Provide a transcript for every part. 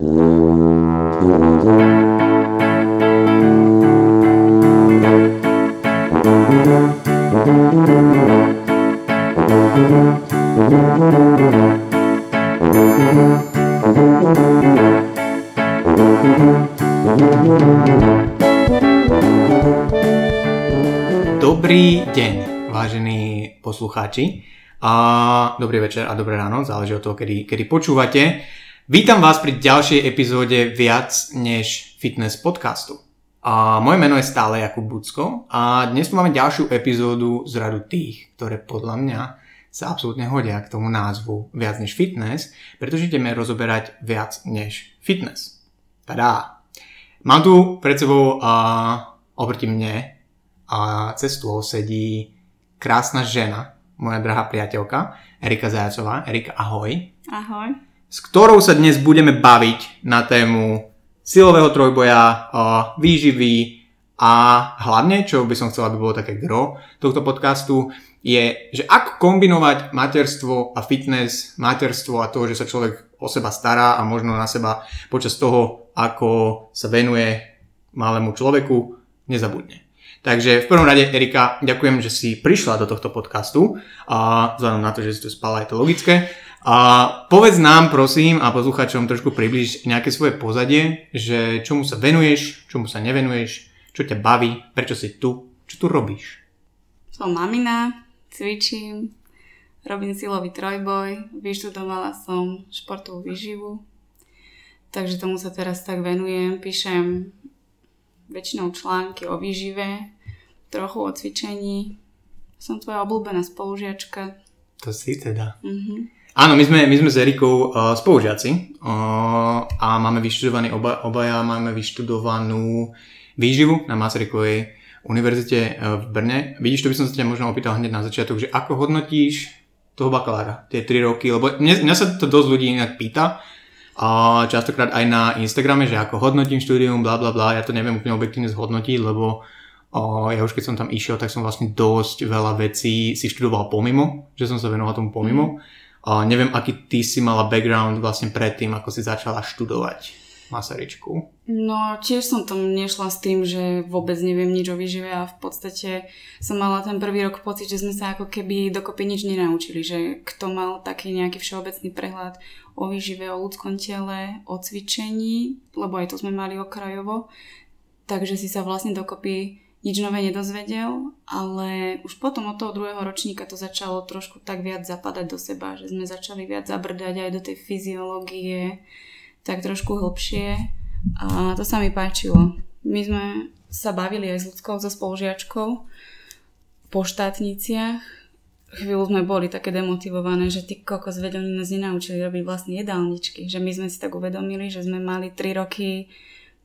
Dobrý deň, vážení poslucháči. A dobrý večer a dobré ráno, záleží od toho, kedy, kedy počúvate. Vítam vás pri ďalšej epizóde Viac než fitness podcastu. A moje meno je stále Jakub Bucko a dnes tu máme ďalšiu epizódu z radu tých, ktoré podľa mňa sa absolútne hodia k tomu názvu Viac než fitness, pretože ideme rozoberať viac než fitness. Tadá! Mám tu pred sebou a oproti mne a cez stôl sedí krásna žena, moja drahá priateľka, Erika Zajacová. Erika, ahoj. Ahoj. S ktorou sa dnes budeme baviť na tému silového trojboja, výživy a hlavne, čo by som chcel, aby bolo také gro tohto podcastu, je, že ako kombinovať materstvo a fitness, materstvo a to, že sa človek o seba stará a možno na seba počas toho, ako sa venuje malému človeku, nezabudne. Takže v prvom rade, Erika, ďakujem, že si prišla do tohto podcastu a vzhľadom na to, že si tu spala, je to logické. A povedz nám, prosím, a poslucháčom trošku približ nejaké svoje pozadie, že čomu sa venuješ, čomu sa nevenuješ, čo ťa baví, prečo si tu, čo tu robíš. Som mamina, cvičím, robím silový trojboj, vyštudovala som športovú výživu, takže tomu sa teraz tak venujem, píšem väčšinou články o výžive, trochu o cvičení. Som tvoja obľúbená spolužiačka. To si teda. Mm-hmm. Áno, my sme, my sme s Erikou uh, spolužiaci uh, a máme vyštudovaný, oba, obaja máme vyštudovanú výživu na Masarykovej univerzite uh, v Brne. Vidíš, to by som sa ťa možno opýtal hneď na začiatok, že ako hodnotíš toho bakalára, tie 3 roky, lebo mňa, mňa sa to dosť ľudí inak pýta, a častokrát aj na Instagrame, že ako hodnotím štúdium, bla bla bla, ja to neviem úplne objektívne zhodnotiť, lebo o, ja už keď som tam išiel, tak som vlastne dosť veľa vecí si študoval pomimo, že som sa venoval tomu pomimo. Mm. A neviem, aký ty si mala background vlastne predtým, ako si začala študovať Masaryčku. No, tiež som tam nešla s tým, že vôbec neviem nič o výžive a v podstate som mala ten prvý rok pocit, že sme sa ako keby dokopy nič nenaučili, že kto mal taký nejaký všeobecný prehľad o výžive, o ľudskom tele, o cvičení, lebo aj to sme mali okrajovo, takže si sa vlastne dokopy nič nové nedozvedel, ale už potom od toho druhého ročníka to začalo trošku tak viac zapadať do seba, že sme začali viac zabrdať aj do tej fyziológie, tak trošku hlbšie a to sa mi páčilo. My sme sa bavili aj s ľudskou, so spolužiačkou po štátniciach chvíľu sme boli také demotivované, že ty kokos vedeli nás nenaučili robiť vlastne jedálničky. Že my sme si tak uvedomili, že sme mali 3 roky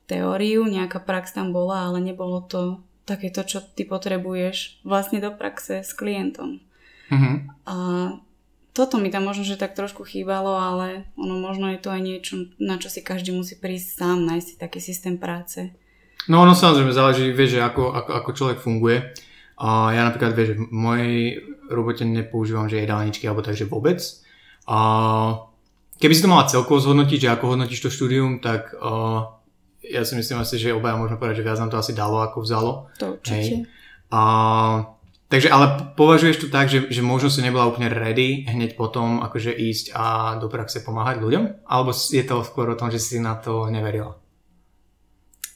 teóriu, nejaká prax tam bola, ale nebolo to takéto, čo ty potrebuješ vlastne do praxe s klientom. Mm-hmm. A toto mi tam možno, že tak trošku chýbalo, ale ono možno je to aj niečo, na čo si každý musí prísť sám, nájsť si taký systém práce. No ono samozrejme záleží, vieš, že ako, ako, ako človek funguje. A ja napríklad, vieš, v mojej robote nepoužívam, že jedálničky alebo takže vôbec. A keby si to mala celkovo zhodnotiť, že ako hodnotíš to štúdium, tak uh, ja si myslím asi, že obaja môžeme povedať, že viac nám to asi dalo ako vzalo. To určite. A, takže ale považuješ to tak, že, že možno si nebola úplne ready hneď potom akože ísť a do praxe pomáhať ľuďom? Alebo je to skôr o tom, že si na to neverila?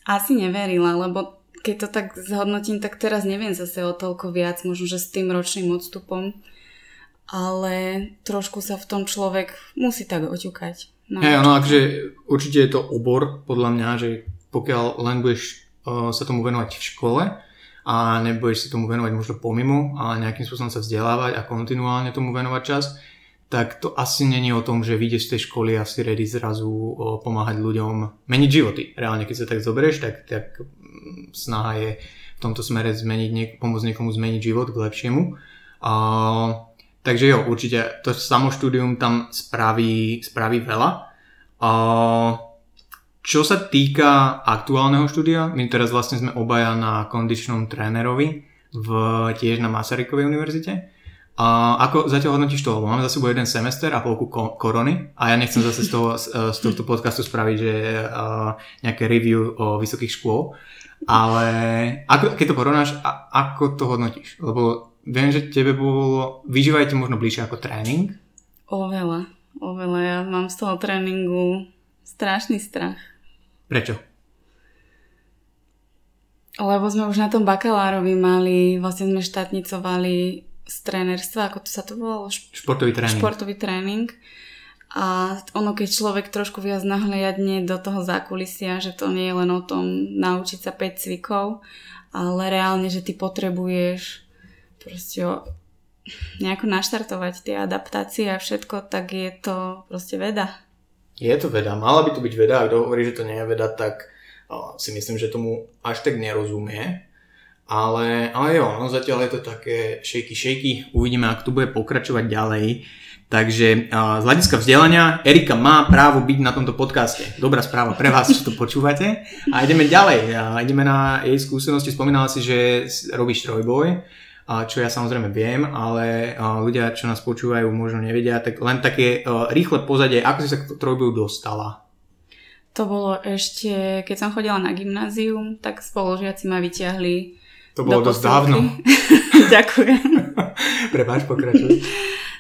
Asi neverila, lebo keď to tak zhodnotím, tak teraz neviem zase o toľko viac, možno, že s tým ročným odstupom, ale trošku sa v tom človek musí tak oťukať. Hej, no akože určite je to obor, podľa mňa, že pokiaľ len budeš uh, sa tomu venovať v škole a nebudeš si tomu venovať možno pomimo a nejakým spôsobom sa vzdelávať a kontinuálne tomu venovať čas, tak to asi není o tom, že vyjdeš z tej školy a si ready zrazu uh, pomáhať ľuďom meniť životy. Reálne, keď sa tak zoberieš, tak, tak snaha je v tomto smere zmeniť, pomôcť niekomu zmeniť život k lepšiemu. A, takže jo, určite to samoštúdium tam spraví, spraví veľa. Čo sa týka aktuálneho štúdia, my teraz vlastne sme obaja na kondičnom trénerovi v, tiež na Masarykovej univerzite. A ako zatiaľ hodnotíš to? Máme za sebou jeden semester a polku ko- korony a ja nechcem zase z, toho, z, z tohto podcastu spraviť, že uh, nejaké review o vysokých škôl, ale ako, keď to porovnáš, ako to hodnotíš? Lebo viem, že tebe bolo, vyžívajte možno bližšie ako tréning. Oveľa, oveľa. Ja mám z toho tréningu strašný strach. Prečo? Lebo sme už na tom bakalárovi mali, vlastne sme štátnicovali z trénerstva, ako to sa to volalo? Športový tréning. Športový tréning. A ono, keď človek trošku viac nahliadne do toho zákulisia, že to nie je len o tom naučiť sa 5 cvikov, ale reálne, že ty potrebuješ proste nejako naštartovať tie adaptácie a všetko, tak je to proste veda. Je to veda, mala by to byť veda, ak hovorí, že to nie je veda, tak si myslím, že tomu až tak nerozumie. Ale, ale jo, no zatiaľ je to také shaky shaky, uvidíme, ak to bude pokračovať ďalej. Takže z hľadiska vzdelania Erika má právo byť na tomto podcaste. Dobrá správa pre vás, čo to počúvate. A ideme ďalej. A ideme na jej skúsenosti. Spomínala si, že robíš trojboj, čo ja samozrejme viem, ale ľudia, čo nás počúvajú, možno nevedia. Tak len také rýchle pozadie, ako si sa k trojboju dostala? To bolo ešte, keď som chodila na gymnázium, tak spolužiaci ma vyťahli to bolo dosť dávno. Ďakujem. Prepáč, pokračuj.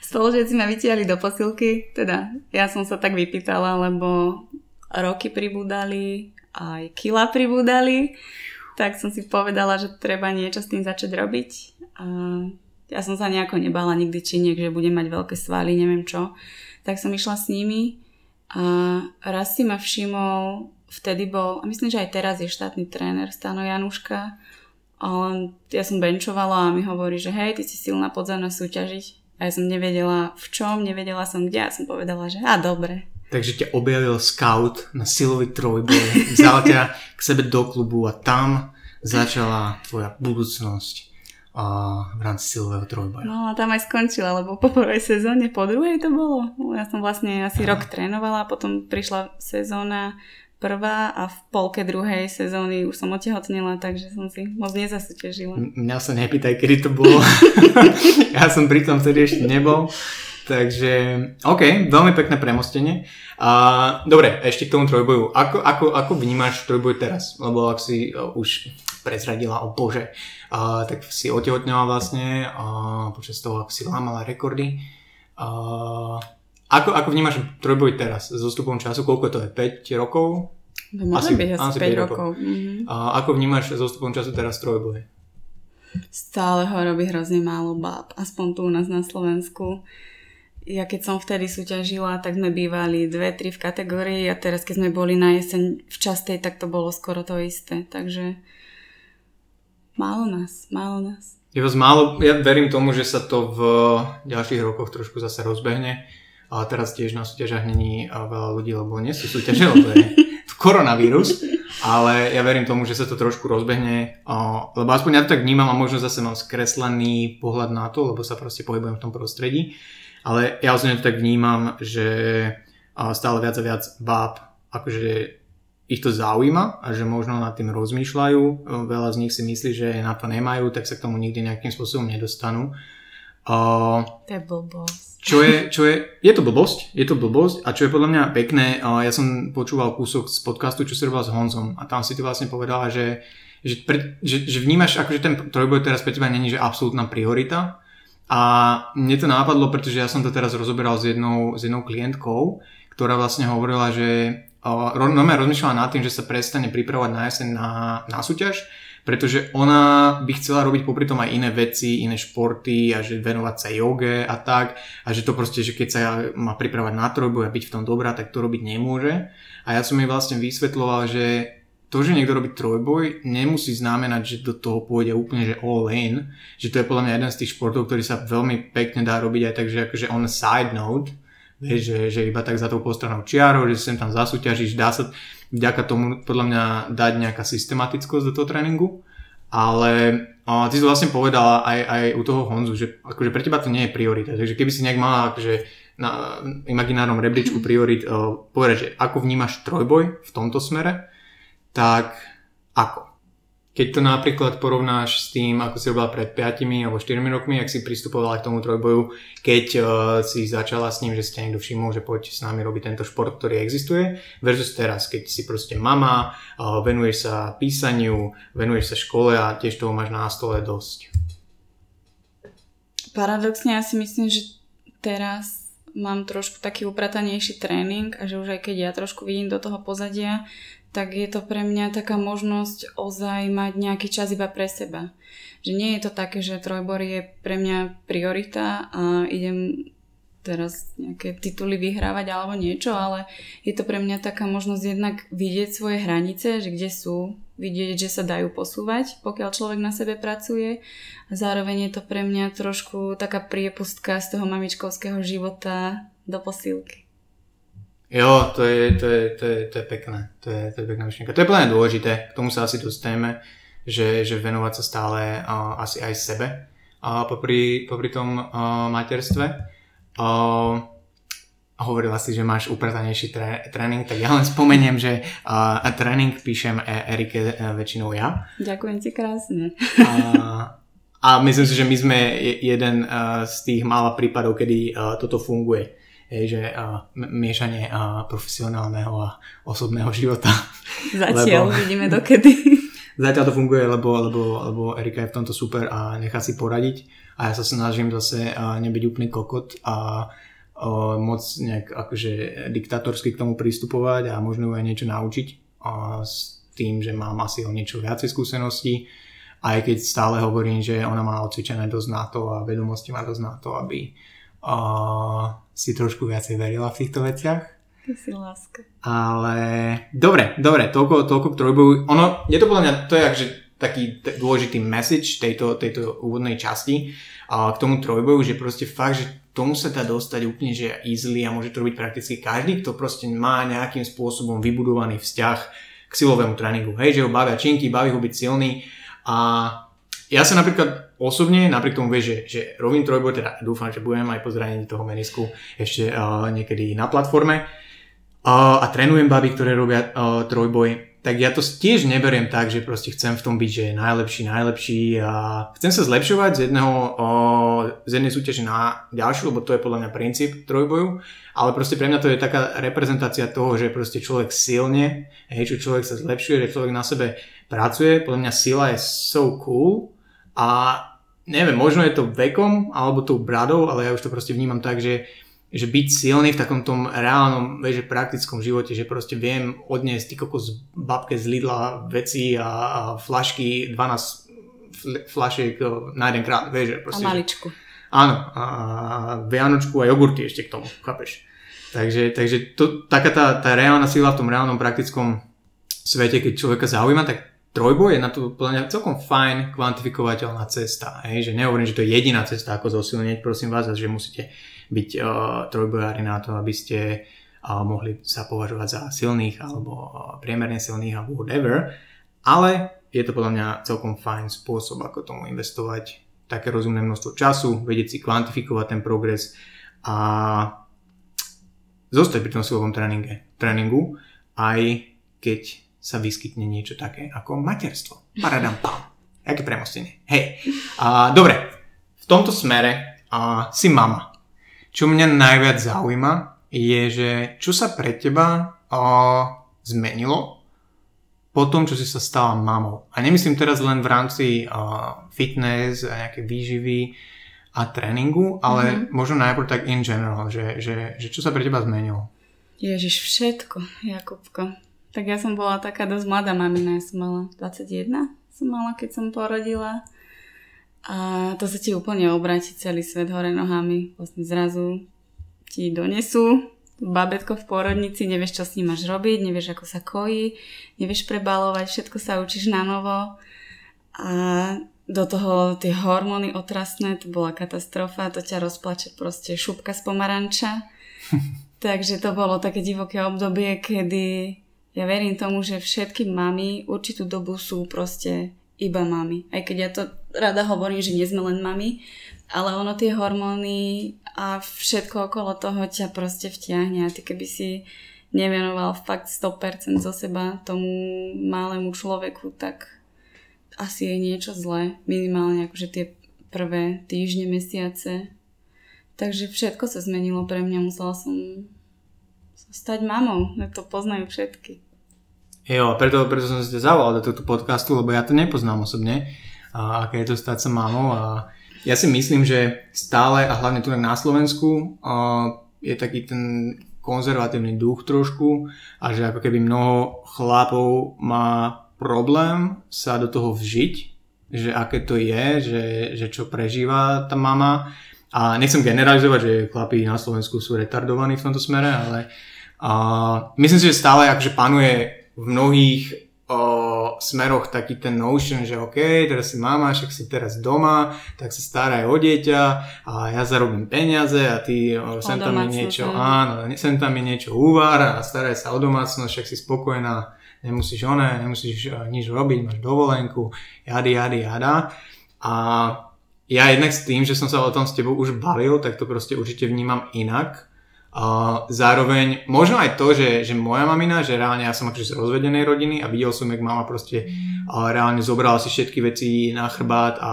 Spoložiaci ma vytiahli do posilky, teda ja som sa tak vypýtala, lebo roky pribúdali, aj kila pribúdali, tak som si povedala, že treba niečo s tým začať robiť. A ja som sa nejako nebala nikdy činiek, že budem mať veľké svaly, neviem čo. Tak som išla s nimi a raz si ma všimol, vtedy bol, a myslím, že aj teraz je štátny tréner Stano Januška, ale ja som benčovala a mi hovorí, že hej, ty si silná podzemná súťažiť. A ja som nevedela v čom, nevedela som kde a som povedala, že a dobre. Takže ťa objavil scout na silový trojboj, vzal ťa k sebe do klubu a tam začala tvoja budúcnosť a v rámci silového trojboja. No a tam aj skončila, lebo po prvej sezóne, po druhej to bolo. Ja som vlastne asi Aha. rok trénovala, potom prišla sezóna prvá a v polke druhej sezóny už som otehotnila, takže som si moc nezasútežila. Mňa sa nepýtaj, kedy to bolo. ja som pri tom vtedy ešte nebol. Takže, OK, veľmi pekné premostenie. A, dobre, ešte k tomu trojboju. Ako, ako, ako vnímaš trojboj teraz? Lebo ak si uh, už prezradila, o bože, uh, tak si otehotnila vlastne uh, počas toho, ako si lámala rekordy. Uh, ako, ako vnímaš trojboj teraz s zostupom času? Koľko to je? 5 rokov? No, asi, byť asi 5, 5 rokov. rokov. Mm-hmm. A ako vnímaš s zostupom času teraz trojboj? Stále ho robí hrozne málo báb. Aspoň tu u nás na Slovensku. Ja keď som vtedy súťažila, tak sme bývali dve, tri v kategórii a teraz keď sme boli na jeseň v častej, tak to bolo skoro to isté. Takže málo nás, málo nás. Je vás málo, ja verím tomu, že sa to v ďalších rokoch trošku zase rozbehne a teraz tiež na súťažách není veľa ľudí, lebo nie sú súťaže, lebo je koronavírus, ale ja verím tomu, že sa to trošku rozbehne, lebo aspoň ja to tak vnímam a možno zase mám skreslený pohľad na to, lebo sa proste pohybujem v tom prostredí, ale ja osobne to tak vnímam, že stále viac a viac báb akože ich to zaujíma a že možno nad tým rozmýšľajú, veľa z nich si myslí, že na to nemajú, tak sa k tomu nikdy nejakým spôsobom nedostanú. Uh, to je blbosť. Čo je, čo je, je to blbosť, je to blbosť a čo je podľa mňa pekné, ja som počúval kúsok z podcastu, čo si robil s Honzom a tam si ty vlastne povedala, že, že, pre, že, že vnímaš, akože ten trojboj teraz pre teba není, že absolútna priorita a mne to nápadlo, pretože ja som to teraz rozoberal s jednou, s jednou klientkou, ktorá vlastne hovorila, že normálne rozmýšľala nad tým, že sa prestane pripravovať na jeseň na, na súťaž, pretože ona by chcela robiť popri tom aj iné veci, iné športy a že venovať sa joge a tak. A že to proste, že keď sa má pripravať na trojboj a byť v tom dobrá, tak to robiť nemôže. A ja som jej vlastne vysvetloval, že to, že niekto robí trojboj, nemusí znamenať, že do toho pôjde úplne že all in, že to je podľa mňa jeden z tých športov, ktorý sa veľmi pekne dá robiť aj tak, že akože on side note, vieš, že, že iba tak za tou postranou čiarou, že sem tam zasúťažíš, dá sa, vďaka tomu podľa mňa dať nejaká systematickosť do toho tréningu. Ale a ty si vlastne povedala aj, aj u toho Honzu, že akože pre teba to nie je priorita. Takže keby si nejak mala akože na imaginárnom rebríčku priorit uh, povedať, že ako vnímaš trojboj v tomto smere, tak ako? Keď to napríklad porovnáš s tým, ako si robila pred 5 alebo 4 rokmi, ak si pristupovala k tomu trojboju, keď uh, si začala s ním, že ste niekto všimol, že poď s nami robiť tento šport, ktorý existuje, versus teraz, keď si proste mama, uh, venuješ sa písaniu, venuješ sa škole a tiež toho máš na stole dosť. Paradoxne ja si myslím, že teraz mám trošku taký upratanejší tréning a že už aj keď ja trošku vidím do toho pozadia, tak je to pre mňa taká možnosť ozaj mať nejaký čas iba pre seba. Že nie je to také, že trojbor je pre mňa priorita a idem teraz nejaké tituly vyhrávať alebo niečo, ale je to pre mňa taká možnosť jednak vidieť svoje hranice, že kde sú, vidieť, že sa dajú posúvať, pokiaľ človek na sebe pracuje a zároveň je to pre mňa trošku taká priepustka z toho mamičkovského života do posílky. Jo, to je, to je, to je, to je pekné. To je, to je pekná myšlienka. To je plne dôležité. K tomu sa asi dostaneme, že, že venovať sa stále uh, asi aj sebe uh, popri, popri tom uh, materstve. Uh, hovorila si, že máš upratanejší tré, tréning, tak ja len spomeniem, že uh, tréning píšem e- Erike uh, väčšinou ja. Ďakujem ti krásne. Uh, a myslím si, že my sme jeden uh, z tých mála prípadov, kedy uh, toto funguje Hej, že uh, miešanie uh, profesionálneho a osobného života. Zatiaľ lebo, vidíme dokedy. Zatiaľ to funguje, lebo, lebo, lebo Erika je v tomto super a nechá si poradiť a ja sa snažím zase nebyť úplný kokot a moc nejak akože diktatorsky k tomu pristupovať a možno aj niečo naučiť uh, s tým, že mám asi o niečo viacej skúseností aj keď stále hovorím, že ona má odcvičené dosť na to a vedomosti má dosť na to, aby uh, si trošku viacej verila v týchto veciach. Ty si láska. Ale dobre, dobre, toľko, toľko k trojboju. Ono, je to podľa mňa, to je akže taký t- dôležitý message tejto, tejto úvodnej časti a k tomu trojboju, že proste fakt, že tomu sa dá dostať úplne, že easily a môže to robiť prakticky každý, kto proste má nejakým spôsobom vybudovaný vzťah k silovému tréningu. Hej, že ho bavia činky, baví ho byť silný a ja sa napríklad osobne, napriek tomu vieš, že, že robím trojboj, teda dúfam, že budem aj po zranení toho menisku ešte uh, niekedy na platforme. Uh, a trénujem baby, ktoré robia uh, trojboj, tak ja to tiež neberiem tak, že proste chcem v tom byť, že najlepší, najlepší. A chcem sa zlepšovať z jedného, uh, z jednej súťaže na ďalšiu, lebo to je podľa mňa princíp trojboju, ale proste pre mňa to je taká reprezentácia toho, že proste človek silne, hej, čo človek sa zlepšuje, že človek na sebe pracuje, podľa mňa sila je so cool, a neviem, možno je to vekom alebo tou bradou, ale ja už to proste vnímam tak, že, že byť silný v takom tom reálnom, vieš, praktickom živote, že proste viem odniesť ty kokos babke z Lidla veci a, a flašky, 12 flašiek na jeden krát, vieš, že proste, a maličku. Že, áno, a vianočku a jogurty ešte k tomu, chápeš. Takže, takže to, taká tá, tá reálna sila v tom reálnom praktickom svete, keď človeka zaujíma, tak trojboj je na to podľa mňa celkom fajn kvantifikovateľná cesta. Hej? Že nehovorím, že to je jediná cesta, ako zosilnieť, prosím vás, že musíte byť uh, trojbojári na to, aby ste uh, mohli sa považovať za silných alebo uh, priemerne silných alebo whatever. Ale je to podľa mňa celkom fajn spôsob, ako tomu investovať také rozumné množstvo času, vedieť si kvantifikovať ten progres a zostať pri tom tréninge, tréningu, aj keď sa vyskytne niečo také ako materstvo. Paradam pam. Aké premostenie. Hej. A, dobre, v tomto smere a, si mama. Čo mňa najviac zaujíma je, že čo sa pre teba a, zmenilo po tom, čo si sa stala mamou. A nemyslím teraz len v rámci a, fitness a nejaké výživy a tréningu, ale mm-hmm. možno najprv tak in general, že, že, že čo sa pre teba zmenilo? Ježiš, všetko, Jakubko. Tak ja som bola taká dosť mladá mamina, ja som mala 21, som mala, keď som porodila. A to sa ti úplne obráti celý svet hore nohami. Vlastne zrazu ti donesú babetko v porodnici, nevieš, čo s ním máš robiť, nevieš, ako sa kojí, nevieš prebalovať, všetko sa učíš na novo. A do toho tie hormóny otrasné, to bola katastrofa, to ťa rozplače proste šupka z pomaranča. Takže to bolo také divoké obdobie, kedy ja verím tomu, že všetky mamy určitú dobu sú proste iba mami. Aj keď ja to rada hovorím, že nie sme len mami, ale ono tie hormóny a všetko okolo toho ťa proste vtiahne a ty keby si nevenoval fakt 100% zo seba tomu malému človeku, tak asi je niečo zlé, minimálne akože tie prvé týždne, mesiace. Takže všetko sa zmenilo pre mňa, musela som stať mamou, to poznajú všetky. Jo, preto, preto som si to zavolal do tohto podcastu, lebo ja to nepoznám osobne, a aké je to stať sa mamou a ja si myslím, že stále a hlavne tu na Slovensku je taký ten konzervatívny duch trošku a že ako keby mnoho chlapov má problém sa do toho vžiť, že aké to je, že, že čo prežíva tá mama a nechcem generalizovať, že chlapí na Slovensku sú retardovaní v tomto smere, ale a myslím si, že stále akože panuje v mnohých o, smeroch taký ten notion, že OK, teraz si mama, však si teraz doma, tak sa staraj o dieťa a ja zarobím peniaze a ty o, sem tam mi niečo, áno, sem tam mi niečo uvar a staraj sa o domácnosť, však si spokojná, nemusíš oné, nemusíš nič robiť, máš dovolenku, jady, jady, jada. A ja jednak s tým, že som sa o tom s tebou už bavil, tak to proste určite vnímam inak a zároveň možno aj to, že, že moja mamina, že reálne ja som akože z rozvedenej rodiny a videl som, jak mama proste reálne zobrala si všetky veci na chrbát a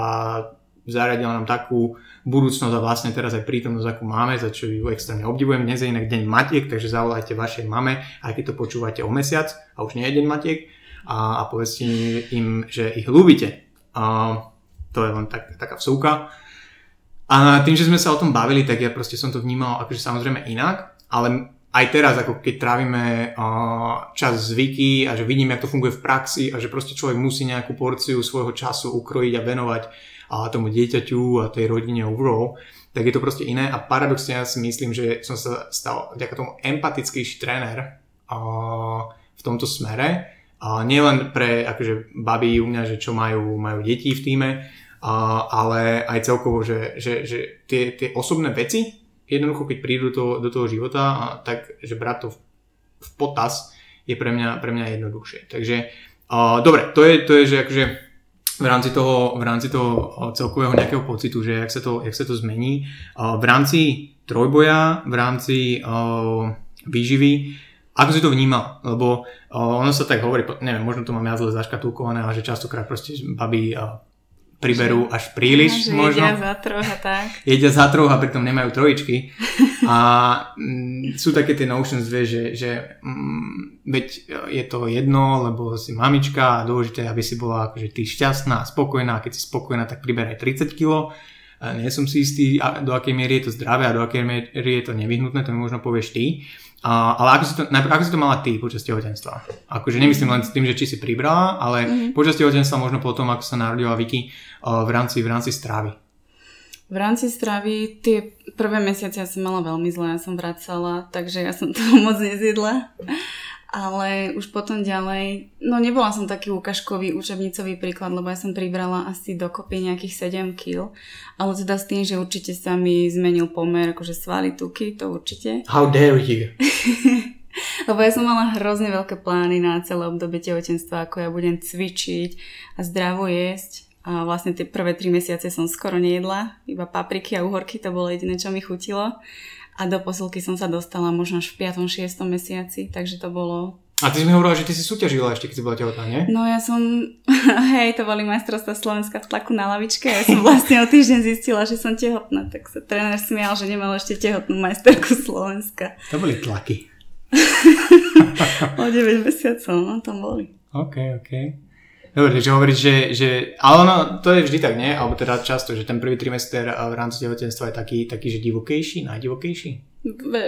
zaradila nám takú budúcnosť a vlastne teraz aj prítomnosť, akú máme, za čo ju extrémne obdivujem. Dnes je inak deň matiek, takže zavolajte vašej mame, aj keď to počúvate o mesiac a už nie je deň matiek a, a povedzte im, že ich ľúbite. A to je len tak, taká vsúka. A tým, že sme sa o tom bavili, tak ja proste som to vnímal akože samozrejme inak, ale aj teraz, ako keď trávime čas zvyky a že vidíme, ako to funguje v praxi a že proste človek musí nejakú porciu svojho času ukrojiť a venovať uh, tomu dieťaťu a tej rodine overall, tak je to proste iné a paradoxne ja si myslím, že som sa stal vďaka tomu empatickejší tréner v tomto smere. Uh, nielen pre akože baby u mňa, že čo majú, majú deti v týme, a, ale aj celkovo, že, že, že tie, tie osobné veci, jednoducho keď prídu to, do toho života, a tak že brať to v, v potaz je pre mňa, pre mňa jednoduchšie. Takže a, dobre, to je, to je, že akože v rámci toho, v rámci toho celkového nejakého pocitu, že jak sa to, jak sa to zmení. A, v rámci trojboja, v rámci a, výživy, ako si to vnímal? Lebo ono sa tak hovorí, neviem, možno to mám ja zle zaškatulkované, ale že častokrát proste babi priberú až príliš no, možno. Jedia za troch a tak. Jedia za troch a pritom nemajú trojičky. A mm, sú také tie notions, vie, že, že mm, veď je to jedno, lebo si mamička a dôležité, aby si bola akože ty šťastná a spokojná. Keď si spokojná, tak priberaj 30 kg. Nie som si istý, do akej miery je to zdravé a do akej miery je to nevyhnutné, to mi možno povieš ty. A, ale ako si, to, najprv, ako si to mala ty počas tehotenstva? Akože nemyslím len s tým, že či si pribrala, ale mm-hmm. počas tehotenstva možno potom, ako sa narodila Vicky v rámci, v rámci stravy. V rámci stravy tie prvé mesiace ja som mala veľmi zle, ja som vracala, takže ja som to moc nezjedla ale už potom ďalej, no nebola som taký ukažkový učebnicový príklad, lebo ja som pribrala asi dokopy nejakých 7 kg, ale teda s tým, že určite sa mi zmenil pomer, akože svaly, tuky, to určite. How dare you? lebo ja som mala hrozne veľké plány na celé obdobie tehotenstva, ako ja budem cvičiť a zdravo jesť. A vlastne tie prvé tri mesiace som skoro nejedla, iba papriky a uhorky, to bolo jediné, čo mi chutilo a do posilky som sa dostala možno až v 5. 6. mesiaci, takže to bolo... A ty si mi hovorila, že ty si súťažila ešte, keď si bola tehotná, nie? No ja som, hej, to boli majstrovstvá Slovenska v tlaku na lavičke a ja som vlastne o týždeň zistila, že som tehotná, tak sa tréner smial, že nemal ešte tehotnú majsterku Slovenska. To boli tlaky. o 9 mesiacov, no tam boli. OK, OK. Dobre, že hovoríš, že, že... Ale ono, to je vždy tak, nie? Alebo teda často, že ten prvý trimester v rámci tehotenstva je taký, taký že divokejší, najdivokejší?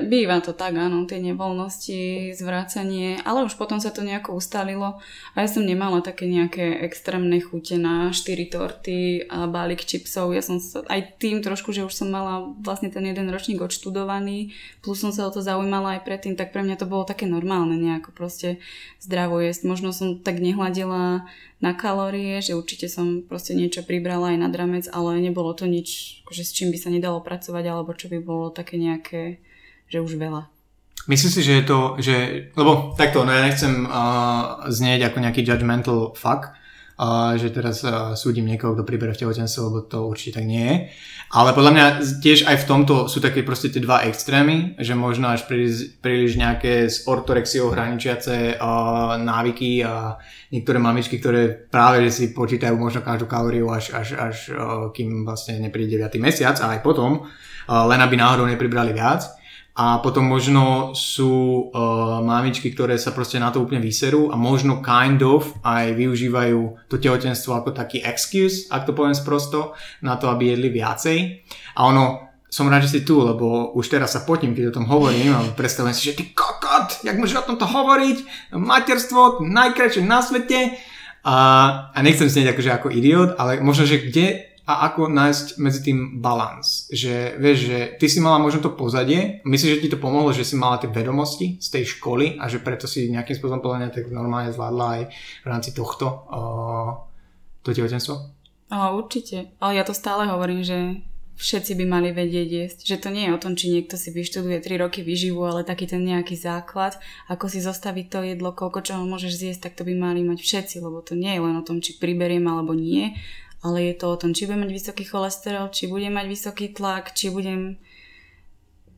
Býva to tak, áno, tie nevoľnosti, zvrácanie, ale už potom sa to nejako ustalilo a ja som nemala také nejaké extrémne chute na 4 torty a balík čipsov. Ja som sa, aj tým trošku, že už som mala vlastne ten jeden ročník odštudovaný, plus som sa o to zaujímala aj predtým, tak pre mňa to bolo také normálne nejako proste zdravo jesť. Možno som tak nehľadila na kalórie, že určite som proste niečo pribrala aj na dramec, ale nebolo to nič, že s čím by sa nedalo pracovať alebo čo by bolo také nejaké že už veľa. Myslím si, že je to, že, lebo takto, no ja nechcem uh, znieť ako nejaký judgmental fuck, že teraz uh, súdim niekoho, kto pribere v tehotenstve, lebo to určite tak nie je. Ale podľa mňa tiež aj v tomto sú také proste tie dva extrémy, že možno až príliš, príliš nejaké s ortorexiou hraničiace uh, návyky a niektoré mamičky, ktoré práve že si počítajú možno každú kalóriu až, až, až kým vlastne nepríde 9. mesiac a aj potom, len aby náhodou nepribrali viac. A potom možno sú uh, mamičky, ktoré sa proste na to úplne vyserú a možno kind of aj využívajú to tehotenstvo ako taký excuse, ak to poviem sprosto, na to, aby jedli viacej. A ono, som rád, že si tu, lebo už teraz sa potím, keď o tom hovorím a predstavujem si, že ty kokot, jak môžeš o tomto hovoriť, materstvo, najkrajšie na svete. A, a nechcem snieť akože ako idiot, ale možno, že kde a ako nájsť medzi tým balans. Že vieš, že ty si mala možno to pozadie, myslíš, že ti to pomohlo, že si mala tie vedomosti z tej školy a že preto si nejakým spôsobom podľa tak normálne zvládla aj v rámci tohto uh, to tehotenstvo? O, určite. Ale ja to stále hovorím, že všetci by mali vedieť jesť. Že to nie je o tom, či niekto si vyštuduje 3 roky vyživu, ale taký ten nejaký základ, ako si zostaviť to jedlo, koľko čoho môžeš zjesť, tak to by mali mať všetci, lebo to nie je len o tom, či priberiem alebo nie, ale je to o tom, či budem mať vysoký cholesterol, či budem mať vysoký tlak, či budem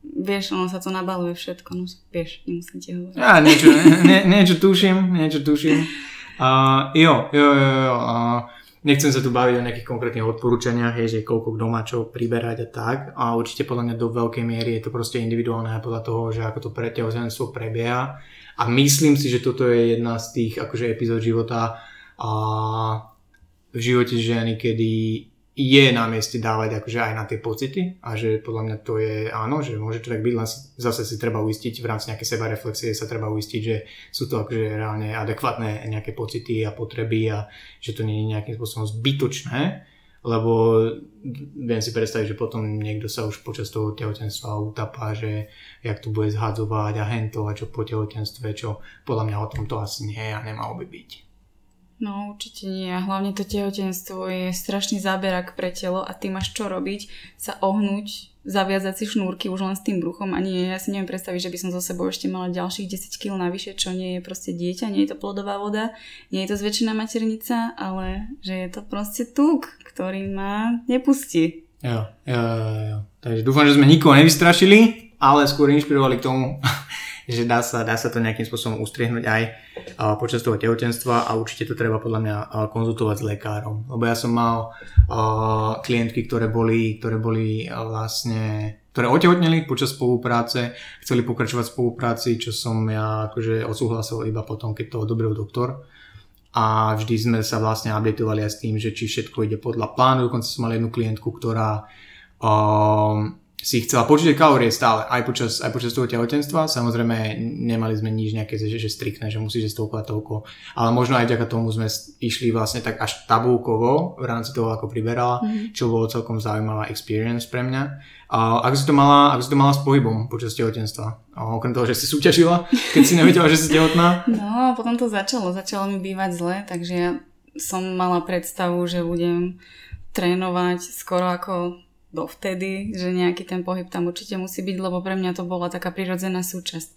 Vieš, ono sa to nabaluje všetko, no vieš, nemusím ti hovoriť. Ja niečo, nie, niečo tuším, niečo tuším. Uh, jo, jo, jo, jo. Uh, nechcem sa tu baviť o nejakých konkrétnych odporúčaniach, je, že koľko kto má čo priberať a tak. A určite podľa mňa do veľkej miery je to proste individuálne aj podľa toho, že ako to pre tehotenstvo prebieha. A myslím si, že toto je jedna z tých akože epizód života, a v živote ženy, kedy je na mieste dávať akože aj na tie pocity a že podľa mňa to je áno, že môže tak byť, zase si treba uistiť v rámci nejakej sebareflexie sa treba uistiť, že sú to akože reálne adekvátne nejaké pocity a potreby a že to nie je nejakým spôsobom zbytočné, lebo viem si predstaviť, že potom niekto sa už počas toho tehotenstva utapá, že jak to bude zhadzovať a hento a čo po tehotenstve, čo podľa mňa o tom to asi nie a nemalo by byť. No určite nie a hlavne to tehotenstvo je strašný záberak pre telo a ty máš čo robiť, sa ohnúť, zaviazať si šnúrky už len s tým bruchom a nie, ja si neviem predstaviť, že by som zo sebou ešte mala ďalších 10 kg navyše, čo nie je proste dieťa, nie je to plodová voda, nie je to zväčšená maternica, ale že je to proste tuk, ktorý ma nepustí. Jo, jo, jo, jo. Takže dúfam, že sme nikoho nevystrašili, ale skôr inšpirovali k tomu, že dá sa, dá sa to nejakým spôsobom ustriehnúť aj počas toho tehotenstva a určite to treba podľa mňa konzultovať s lekárom. Lebo ja som mal klientky, ktoré boli, ktoré boli vlastne ktoré otehotneli počas spolupráce, chceli pokračovať v spolupráci, čo som ja akože odsúhlasil iba potom, keď to odobril doktor. A vždy sme sa vlastne updateovali aj s tým, že či všetko ide podľa plánu. Dokonca som mal jednu klientku, ktorá um, si chcela počítať kalórie stále, aj počas, aj počas toho tehotenstva. Samozrejme, nemali sme nič nejaké, že, že striktné, že musíte toľko a toľko. Ale možno aj vďaka tomu sme išli vlastne tak až tabulkovo v rámci toho, ako priberala, mm. čo bolo celkom zaujímavá experience pre mňa. A ako si to mala, ako si to mala s pohybom počas tehotenstva? A okrem toho, že si súťažila, keď si nevedela, že si tehotná? No, potom to začalo. Začalo mi bývať zle, takže ja som mala predstavu, že budem trénovať skoro ako dovtedy, že nejaký ten pohyb tam určite musí byť, lebo pre mňa to bola taká prirodzená súčasť.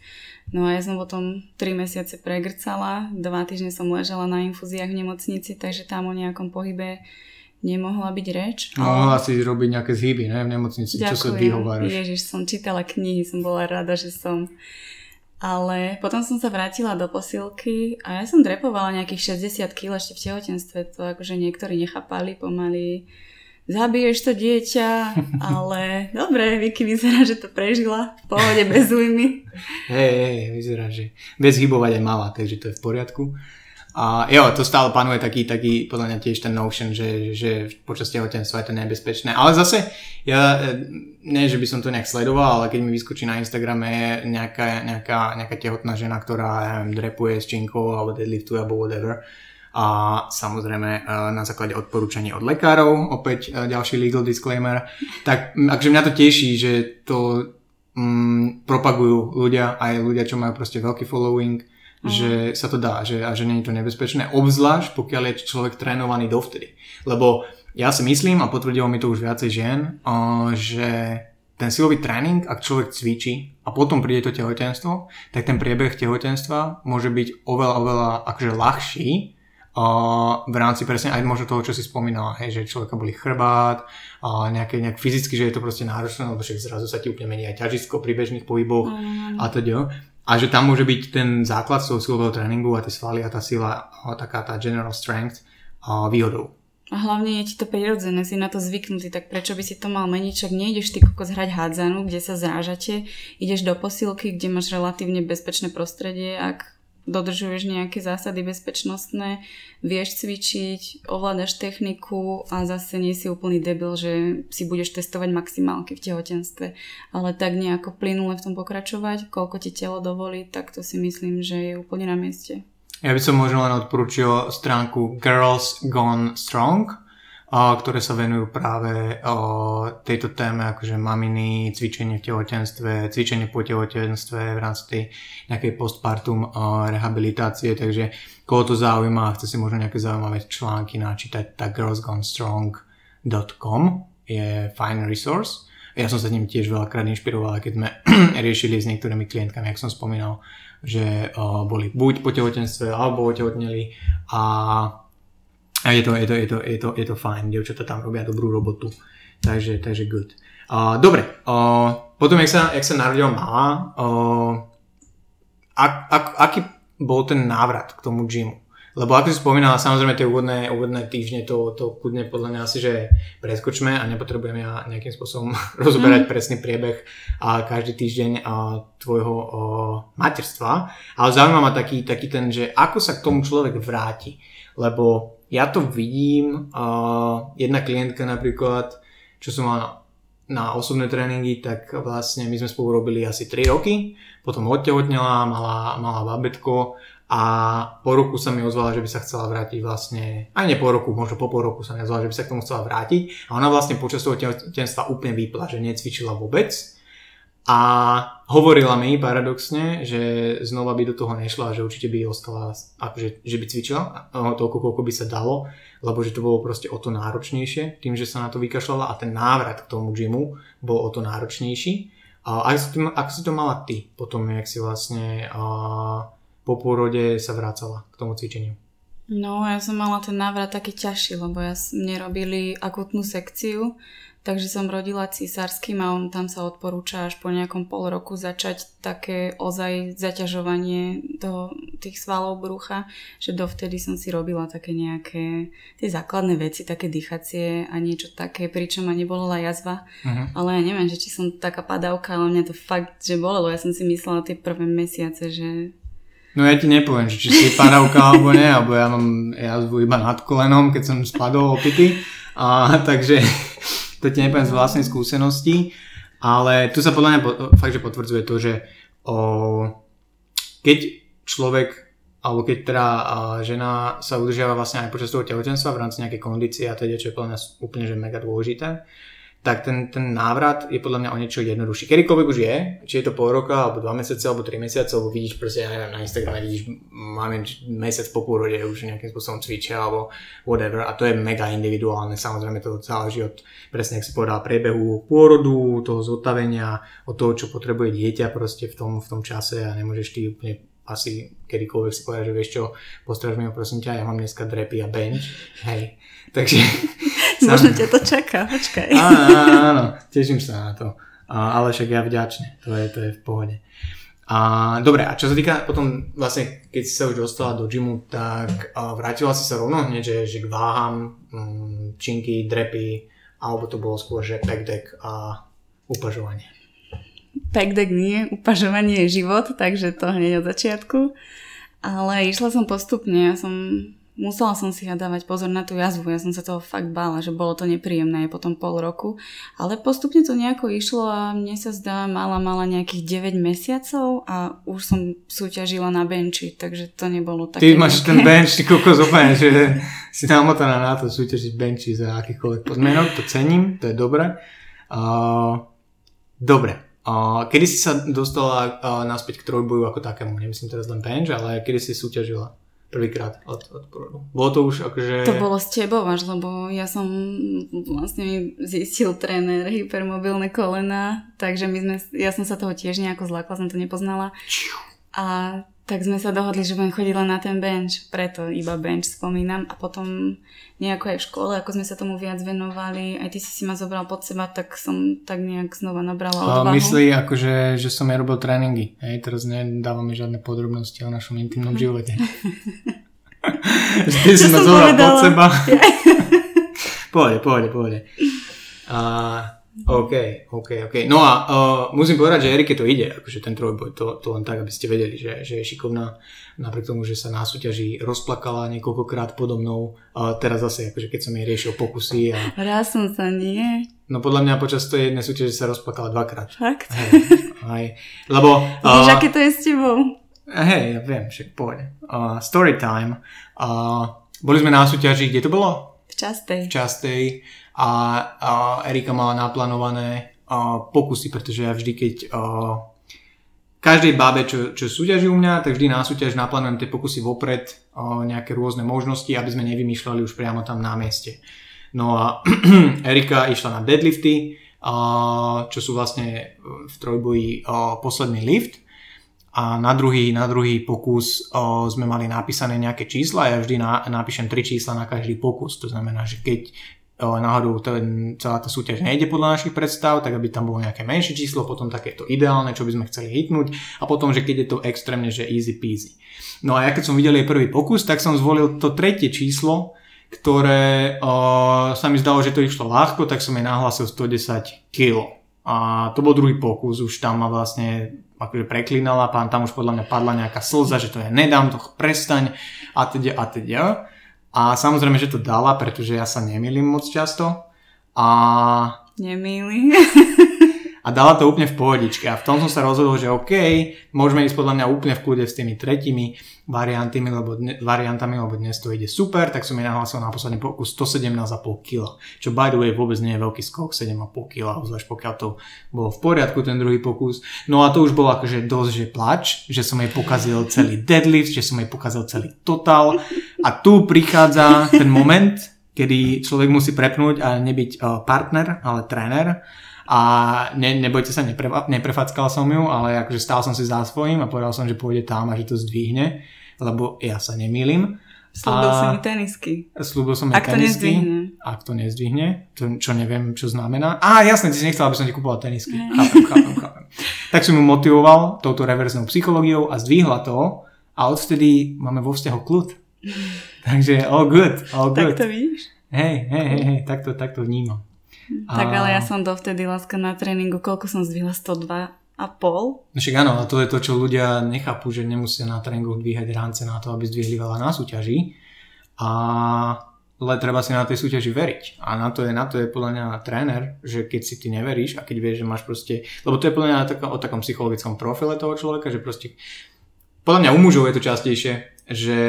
No a ja som potom 3 mesiace pregrcala, 2 týždne som ležala na infúziách v nemocnici, takže tam o nejakom pohybe nemohla byť reč. No, mohla si robiť nejaké zhyby, ne, v nemocnici, Ďakujem. čo sa vyhováraš. Ježiš, som čítala knihy, som bola rada, že som... Ale potom som sa vrátila do posilky a ja som drepovala nejakých 60 kg ešte v tehotenstve. To akože niektorí nechápali pomaly zabiješ to dieťa, ale dobre, Vicky vyzerá, že to prežila v pohode bez újmy. Hej, hej, vyzerá, že bez hybovať aj mala, takže to je v poriadku. A jo, to stále panuje taký, taký podľa mňa tiež ten notion, že, že počas tehotenstva je to nebezpečné. Ale zase, ja, nie, že by som to nejak sledoval, ale keď mi vyskočí na Instagrame nejaká, nejaká, nejaká tehotná žena, ktorá ja neviem, drepuje s činkou alebo deadliftuje alebo whatever, a samozrejme e, na základe odporúčaní od lekárov, opäť e, ďalší legal disclaimer, tak akže mňa to teší, že to mm, propagujú ľudia, aj ľudia, čo majú proste veľký following, mm. že sa to dá, že, a že nie je to nebezpečné, obzvlášť pokiaľ je človek trénovaný dovtedy. Lebo ja si myslím, a potvrdilo mi to už viacej žien, uh, že ten silový tréning, ak človek cvičí a potom príde to tehotenstvo, tak ten priebeh tehotenstva môže byť oveľa, oveľa akože ľahší, uh, v rámci presne aj možno toho, čo si spomínala, hej, že človeka boli chrbát, uh, nejaké, nejak fyzicky, že je to proste náročné, lebo však zrazu sa ti úplne mení aj ťažisko pri bežných pohyboch mm. a teda. A že tam môže byť ten základ z toho silového tréningu a tie svaly a tá sila, uh, taká tá general strength uh, výhodou. A hlavne je ti to prirodzené, si na to zvyknutý, tak prečo by si to mal meniť, čak nejdeš ty kokos hrať hádzanu, kde sa zrážate, ideš do posilky, kde máš relatívne bezpečné prostredie, ak dodržuješ nejaké zásady bezpečnostné, vieš cvičiť, ovládaš techniku a zase nie si úplný debil, že si budeš testovať maximálky v tehotenstve, ale tak nejako plynule v tom pokračovať, koľko ti telo dovolí, tak to si myslím, že je úplne na mieste. Ja by som možno len odporúčil stránku Girls Gone Strong, ktoré sa venujú práve tejto téme, akože maminy, cvičenie v tehotenstve, cvičenie po tehotenstve v rámci tej nejakej postpartum rehabilitácie, takže koho to zaujíma a chce si možno nejaké zaujímavé články načítať, tak girlsgonestrong.com je fine resource. Ja som sa ním tiež veľakrát inšpiroval, keď sme riešili s niektorými klientkami, jak som spomínal, že boli buď po tehotenstve alebo otehotneli a, a je, to, je, to, je, to, je, to, je to fajn, dievčatá tam robia dobrú robotu, takže, takže good. Uh, dobre, uh, potom jak sa, jak sa narodila mala, uh, ak, ak, aký bol ten návrat k tomu gymu? Lebo ako si spomínala, samozrejme tie úvodné, úvodné týždne to, to kudne podľa mňa asi, že preskočme a nepotrebujeme ja nejakým spôsobom rozoberať mm. presný priebeh a každý týždeň a tvojho o, materstva. Ale zaujíma ma taký, taký ten, že ako sa k tomu človek vráti. Lebo ja to vidím, uh, jedna klientka napríklad, čo som mal na osobné tréningy, tak vlastne my sme spolu robili asi 3 roky, potom odtehotnela, mala, mala babetko a po roku sa mi ozvala, že by sa chcela vrátiť vlastne, aj nie po roku, možno po pol roku sa mi ozvala, že by sa k tomu chcela vrátiť. A ona vlastne počas toho tehotenstva úplne vypla, že necvičila vôbec a hovorila mi paradoxne, že znova by do toho nešla, že určite by ostala, akože, že by cvičila toľko, koľko by sa dalo, lebo že to bolo proste o to náročnejšie, tým, že sa na to vykašľala a ten návrat k tomu gymu bol o to náročnejší. A ako si to, ako si to mala ty potom, jak si vlastne uh, po pôrode sa vracala k tomu cvičeniu? No, ja som mala ten návrat taký ťažší, lebo ja, mne robili akutnú sekciu, takže som rodila císarským a on tam sa odporúča až po nejakom pol roku začať také ozaj zaťažovanie do tých svalov brucha, že dovtedy som si robila také nejaké tie základné veci, také dýchacie a niečo také, pričom ma nebolela jazva, uh-huh. ale ja neviem, že či som taká padavka, ale mňa to fakt, že bolelo. Ja som si myslela tie prvé mesiace, že No ja ti nepoviem, že či si paravka alebo nie, alebo ja mám jazvu iba nad kolenom, keď som spadol opity. A, takže to ti nepoviem z vlastnej skúsenosti. Ale tu sa podľa mňa fakt, že potvrdzuje to, že o, keď človek alebo keď teda žena sa udržiava vlastne aj počas toho tehotenstva v rámci nejakej kondície a teda, čo je mňa úplne že mega dôležité, tak ten, ten návrat je podľa mňa o niečo jednoduchší. Kedykoľvek už je, či je to pol roka, alebo dva mesiace, alebo tri mesiace, alebo vidíš proste, ja neviem, na Instagrame vidíš, máme mesiac po pôrode, už nejakým spôsobom cvičia, alebo whatever, a to je mega individuálne, samozrejme to záleží od, presne, ak si povedal, priebehu pôrodu, toho zotavenia, od toho, čo potrebuje dieťa proste v tom, v tom čase a nemôžeš ty úplne asi kedykoľvek si povedať, že vieš čo, postraž mi ho prosím ťa, ja mám dneska drepy a bench, hej. Takže Možno ťa to čaká, počkaj. Áno, áno, teším sa na to. A, ale však ja vďačne, to je, to je v pohode. A, dobre, a čo sa týka potom vlastne, keď si sa už dostala do gymu, tak a, vrátila si sa rovno hneď, že, že k váham, mm, činky, drepy, alebo to bolo skôr, že pack deck a upažovanie? Pack deck nie, upažovanie je život, takže to hneď od začiatku. Ale išla som postupne, ja som musela som si ja dávať pozor na tú jazvu, ja som sa toho fakt bála, že bolo to nepríjemné aj potom pol roku, ale postupne to nejako išlo a mne sa zdá, mala mala nejakých 9 mesiacov a už som súťažila na benči, takže to nebolo také... Ty máš nejaké... ten bench, ty kokos úplne, že si namotaná na to súťažiť benči za akýchkoľvek podmienok, to cením, to je dobre. Uh, dobre, Uh, kedy si sa dostala uh, naspäť k trojboju ako takému? Nemyslím teraz len bench, ale kedy si súťažila? Prvýkrát od, od porodu. Bolo to už akože... To bolo s tebou až, lebo ja som vlastne zistil tréner hypermobilné kolena, takže my sme, ja som sa toho tiež nejako zlákla, som to nepoznala. A tak sme sa dohodli, že budem chodiť len na ten bench, preto iba bench spomínam a potom nejako aj v škole, ako sme sa tomu viac venovali, aj ty si si ma zobral pod seba, tak som tak nejak znova nabrala odvahu. Myslí akože, že som ja robil tréningy, hej, teraz nedávame žiadne podrobnosti o našom intimnom živote. Ty si ma zobral pod seba. pohode, pohode, pohode. A OK, OK, OK. No a uh, musím povedať, že Erike to ide, akože ten trojboj, to, to len tak, aby ste vedeli, že, že je šikovná, napriek tomu, že sa na súťaži rozplakala niekoľkokrát podo mnou, a teraz zase, akože keď som jej riešil pokusy a... Raz som sa nie. No podľa mňa počas tej jednej súťaže sa rozplakala dvakrát. Fakt? Hej, hej. Lebo... Víš, uh, aké to je s tebou? Hej, ja viem, však pôjde. Uh, story time. Uh, boli sme na súťaži, kde to bolo? V Častej. A, a Erika mala naplánované a, pokusy, pretože ja vždy, keď a, každej bábe, čo, čo súťaží u mňa, tak vždy na súťaž naplánujem tie pokusy vopred, a, nejaké rôzne možnosti, aby sme nevymýšľali už priamo tam na mieste. No a Erika išla na deadlifty, a, čo sú vlastne v trojboji a, posledný lift a na druhý, na druhý pokus o, sme mali napísané nejaké čísla a ja vždy na, napíšem tri čísla na každý pokus. To znamená, že keď náhodou ten, celá tá súťaž nejde podľa našich predstav, tak aby tam bolo nejaké menšie číslo, potom takéto ideálne, čo by sme chceli hitnúť a potom, že keď je to extrémne, že easy peasy. No a ja keď som videl jej prvý pokus, tak som zvolil to tretie číslo, ktoré o, sa mi zdalo, že to išlo ľahko, tak som jej nahlásil 110 kg. A to bol druhý pokus, už tam ma vlastne akože preklinala, pán tam už podľa mňa padla nejaká slza, že to ja nedám, to prestaň a teda a teda. A samozrejme, že to dala, pretože ja sa nemýlim moc často. A... Nemýli. A dala to úplne v pohodičke. A v tom som sa rozhodol, že OK, môžeme ísť podľa mňa úplne v kľude s tými tretimi variantami, lebo, dne, variantami, lebo dnes to ide super, tak som mi nahlásil na posledný pokus 117,5 kg. Čo by the way vôbec nie je veľký skok, 7,5 kg, zvlášť pokiaľ to bolo v poriadku ten druhý pokus. No a to už bolo akože dosť, že plač, že som jej pokazil celý deadlift, že som jej pokazil celý total. A tu prichádza ten moment, kedy človek musí prepnúť a nebyť eh, partner, ale tréner a ne, nebojte sa, nepre, neprefackal som ju, ale akože stál som si za svojím a povedal som, že pôjde tam a že to zdvihne, lebo ja sa nemýlim. Slúbil som mi tenisky. Slúbil som mi Ak tenisky. to nezdvihne. Ak to nezdvihne, to, čo neviem, čo znamená. Á, jasne, ty si nechcel, aby som ti kúpoval tenisky. Chápem, chápem, chápem. Tak som ju motivoval touto reverznou psychológiou a zdvihla to a odvtedy máme vo vzťahu kľud. Takže all good, all good. Tak to vidíš? Hej, hej, hej, hej, takto, takto vnímam. Tak ale ja som dovtedy láska na tréningu, koľko som zdvihla? 102 a pol? No však áno, a to je to, čo ľudia nechápu, že nemusia na tréningu dvíhať ránce na to, aby zdvihli veľa na súťaži. A ale treba si na tej súťaži veriť. A na to je, na to je podľa mňa tréner, že keď si ty neveríš a keď vieš, že máš proste... Lebo to je podľa mňa tak, o takom psychologickom profile toho človeka, že proste... Podľa mňa u mužov je to častejšie, že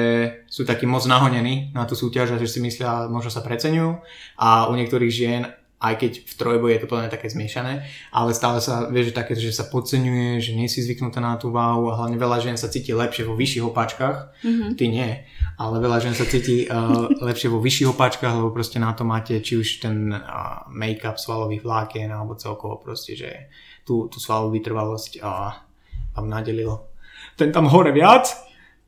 sú takí moc nahonení na tú súťaž a že si myslia, možno sa preceňujú a u niektorých žien aj keď v trojboji je to podľa také zmiešané, ale stále sa vie, že také, že sa podceňuje, že nie si zvyknutá na tú váhu a hlavne veľa žien sa cíti lepšie vo vyšších opačkách, mm-hmm. ty nie, ale veľa žien sa cíti uh, lepšie vo vyšších opačkách, lebo proste na to máte či už ten uh, make-up svalových vlákien alebo celkovo proste, že tú, tú svalovú vytrvalosť uh, vám nadelilo. Ten tam hore viac,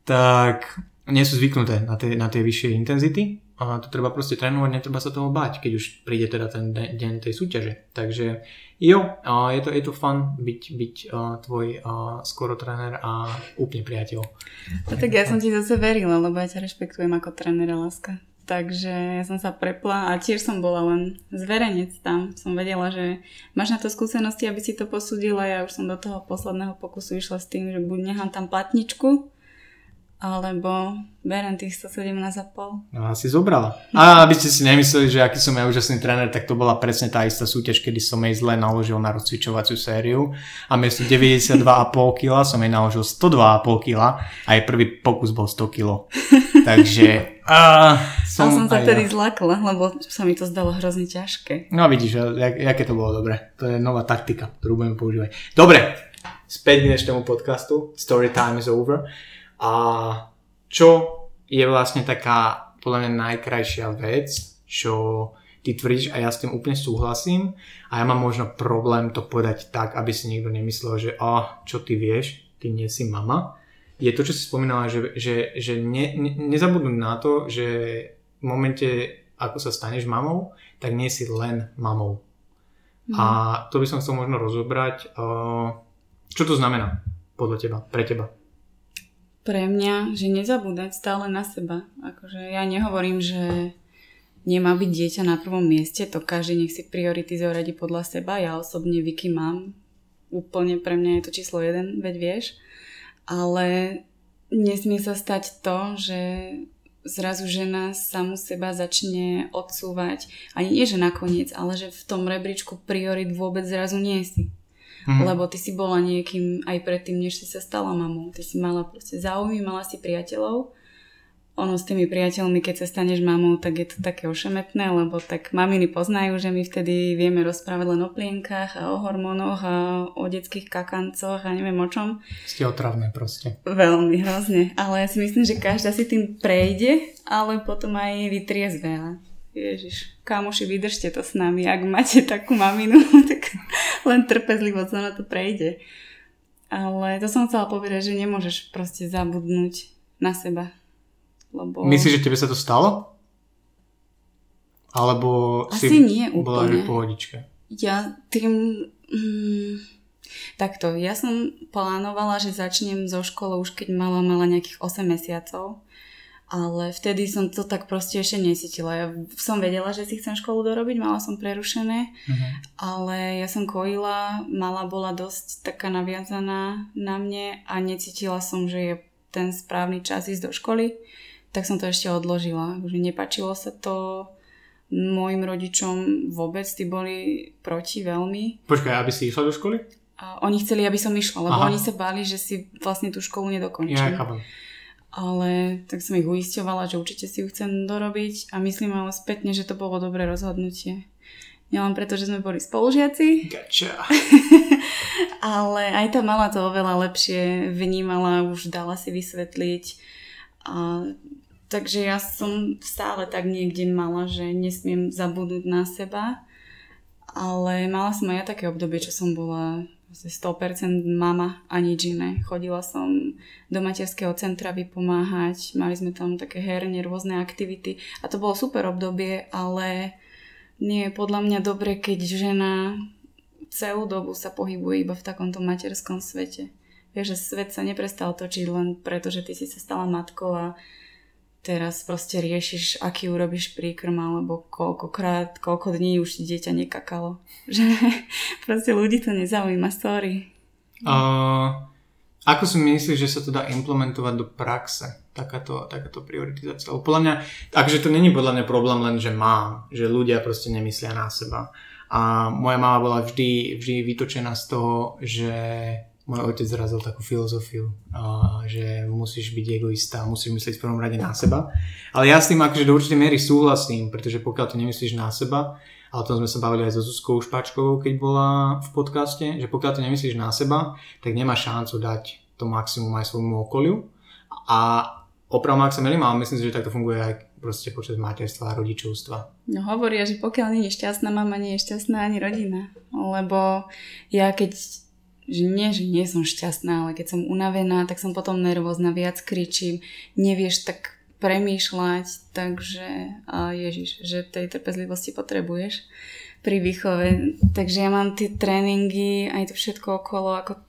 tak nie sú zvyknuté na tie, na tie vyššie intenzity a to treba proste trénovať, netreba sa toho bať, keď už príde teda ten deň tej súťaže. Takže jo, je to, je to fun byť, byť tvoj skoro tréner a úplne priateľ. A tak ja som ti zase verila, lebo ja ťa rešpektujem ako trénera láska. Takže ja som sa prepla a tiež som bola len zverejnec tam. Som vedela, že máš na to skúsenosti, aby si to posudila. Ja už som do toho posledného pokusu išla s tým, že buď nechám tam platničku, alebo berem tých 117,5. No asi zobrala. A aby ste si nemysleli, že aký som ja úžasný tréner, tak to bola presne tá istá súťaž, kedy som jej zle naložil na rozcvičovaciu sériu a miesto 92,5 kg som jej naložil 102,5 kg a jej prvý pokus bol 100 kg. Takže... A, som, a som sa tedy ja. zlakla, lebo sa mi to zdalo hrozne ťažké. No vidíš, jak, aké to bolo dobre. To je nová taktika, ktorú budeme používať. Dobre, späť k dnešnému podcastu. Story time is over. A čo je vlastne taká podľa mňa najkrajšia vec, čo ty tvrdíš a ja s tým úplne súhlasím a ja mám možno problém to povedať tak, aby si niekto nemyslel, že oh, čo ty vieš, ty nie si mama, je to, čo si spomínala, že, že, že ne, ne, nezabudnúť na to, že v momente, ako sa staneš mamou, tak nie si len mamou. Mm. A to by som chcel možno rozobrať. Čo to znamená podľa teba, pre teba? Pre mňa, že nezabúdať stále na seba. Akože ja nehovorím, že nemá byť dieťa na prvom mieste, to každý nech si priority zoradi podľa seba. Ja osobne Vicky mám, úplne pre mňa je to číslo jeden, veď vieš. Ale nesmie sa stať to, že zrazu žena samu seba začne odsúvať. Ani nie, že nakoniec, ale že v tom rebríčku priorit vôbec zrazu nie si. Mm-hmm. Lebo ty si bola niekým aj predtým, než si sa stala mamou. Ty si mala proste záujmy, mala si priateľov ono s tými priateľmi, keď sa staneš mamou, tak je to také ošemetné, lebo tak maminy poznajú, že my vtedy vieme rozprávať len o plienkach a o hormónoch a o detských kakancoch a neviem o čom. Ste otravné proste. Veľmi hrozne, ale ja si myslím, že každá si tým prejde, ale potom aj vytriezve. Ježiš, kamoši, vydržte to s nami. Ak máte takú maminu, tak len trpezlivo sa na to prejde. Ale to som chcela povedať, že nemôžeš proste zabudnúť na seba lebo... Myslíš, že tebe sa to stalo? Alebo Asi si nie bola úplne. v pohodičke? Ja tým... Mm, takto, ja som plánovala, že začnem zo školy už keď mala, mala nejakých 8 mesiacov. Ale vtedy som to tak proste ešte necítila. Ja som vedela, že si chcem školu dorobiť, mala som prerušené, uh-huh. ale ja som kojila, mala bola dosť taká naviazaná na mne a necítila som, že je ten správny čas ísť do školy tak som to ešte odložila. Že nepačilo sa to mojim rodičom vôbec, tí boli proti veľmi. Počkaj, aby si išla do školy? A oni chceli, aby som išla, lebo Aha. oni sa báli, že si vlastne tú školu nedokončím. Ja, chápam. Ale tak som ich uisťovala, že určite si ju chcem dorobiť a myslím ale spätne, že to bolo dobré rozhodnutie. Nielen preto, že sme boli spolužiaci. Gotcha. ale aj tá mala to oveľa lepšie vnímala, už dala si vysvetliť. A Takže ja som stále tak niekde mala, že nesmiem zabudnúť na seba. Ale mala som aj ja také obdobie, čo som bola 100% mama a nič iné. Chodila som do materského centra vypomáhať, mali sme tam také herne, rôzne aktivity a to bolo super obdobie, ale nie je podľa mňa dobre, keď žena celú dobu sa pohybuje iba v takomto materskom svete. Vieš, že svet sa neprestal točiť len preto, že ty si sa stala matkou a teraz proste riešiš, aký urobíš príkrm alebo koľkokrát, koľko dní už ti dieťa nekakalo. Že proste ľudí to nezaujíma, sorry. Uh, ako si myslíš, že sa to dá implementovať do praxe? Takáto, takáto prioritizácia. Podľa mňa, takže to není podľa mňa problém len, že mám, že ľudia proste nemyslia na seba. A moja mama bola vždy, vždy vytočená z toho, že môj otec zrazil takú filozofiu, že musíš byť egoista, musíš myslieť v prvom rade na seba. Ale ja s tým akože do určitej miery súhlasím, pretože pokiaľ ty nemyslíš na seba, ale o tom sme sa bavili aj so Zuzkou Špačkovou, keď bola v podcaste, že pokiaľ ty nemyslíš na seba, tak nemáš šancu dať to maximum aj svojmu okoliu. A opravom, ak sa milím, ale myslím si, že takto funguje aj proste počas materstva a rodičovstva. No hovoria, že pokiaľ nie je šťastná mama, nie je šťastná ani rodina. Lebo ja keď že nie, že nie som šťastná, ale keď som unavená, tak som potom nervózna, viac kričím, nevieš tak premýšľať, takže Ježiš, že tej trpezlivosti potrebuješ pri výchove. Takže ja mám tie tréningy, aj to všetko okolo, ako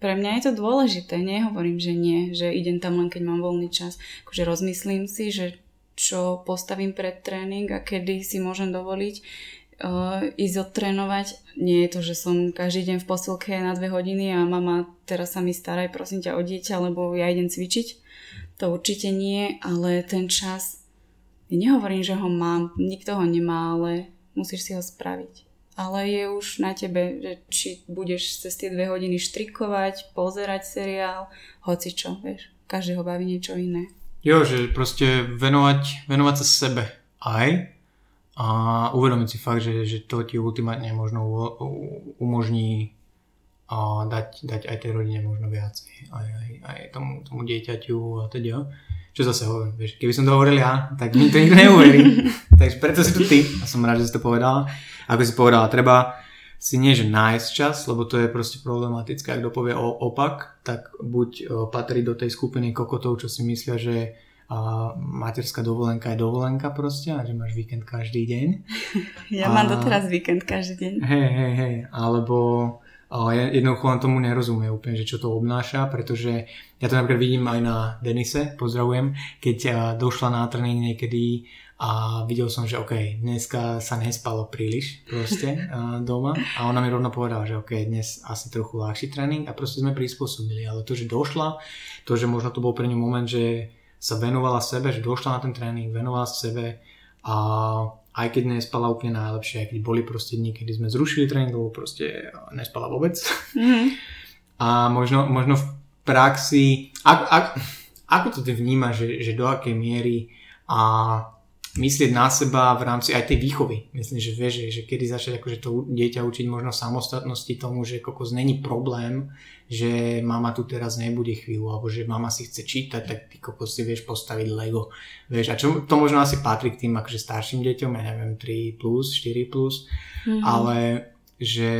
pre mňa je to dôležité, nehovorím, že nie, že idem tam len keď mám voľný čas. Akože rozmyslím si, že čo postavím pred tréning a kedy si môžem dovoliť uh, ísť odtrénovať. Nie je to, že som každý deň v posilke na dve hodiny a mama teraz sa mi staraj prosím ťa o dieťa, lebo ja idem cvičiť. To určite nie, ale ten čas, ja nehovorím, že ho mám, nikto ho nemá, ale musíš si ho spraviť. Ale je už na tebe, že či budeš cez tie dve hodiny štrikovať, pozerať seriál, hoci čo, vieš. Každého baví niečo iné. Jo, že proste venovať, venovať sa sebe aj a uvedomiť si fakt, že, že to ti ultimátne možno umožní a dať, dať aj tej rodine možno viacej, aj, aj, aj tomu, tomu dieťaťu a teda. Čo zase hovorím, vieš, keby som to hovoril ja, tak mi to nikto neuverí. Takže preto si tu ty a som rád, že si to povedala. Ako si povedala, treba si nie že nájsť čas, lebo to je proste problematické. Ak kto povie o, opak, tak buď o, patrí do tej skupiny kokotov, čo si myslia, že a materská dovolenka je dovolenka proste a že máš víkend každý deň. Ja a... mám doteraz víkend každý deň. Hej, hej, hej. Alebo ja jednoducho len tomu nerozumie úplne, že čo to obnáša, pretože ja to napríklad vidím aj na Denise, pozdravujem, keď došla na tréning niekedy a videl som, že OK, dneska sa nespalo príliš proste doma a ona mi rovno povedala, že OK, dnes asi trochu ľahší tréning a proste sme prispôsobili, ale to, že došla, to, že možno to bol pre ňu moment, že sa venovala sebe, že došla na ten tréning, venovala sebe a aj keď nespala úplne najlepšie, aj keď boli proste dní, kedy sme zrušili tréning, lebo proste nespala vôbec. Mm-hmm. A možno, možno v praxi, ak, ak, ako to ty vnímaš, že, že do akej miery a myslieť na seba v rámci aj tej výchovy. Myslím, že vieš, že, že kedy začať akože to dieťa učiť možno samostatnosti tomu, že kokos není problém, že mama tu teraz nebude chvíľu, alebo že mama si chce čítať, tak ty kokos si vieš postaviť Lego. Vieš, a čo, to možno asi patrí k tým akože starším deťom, ja neviem, 3 plus, 4 plus, mm-hmm. ale že,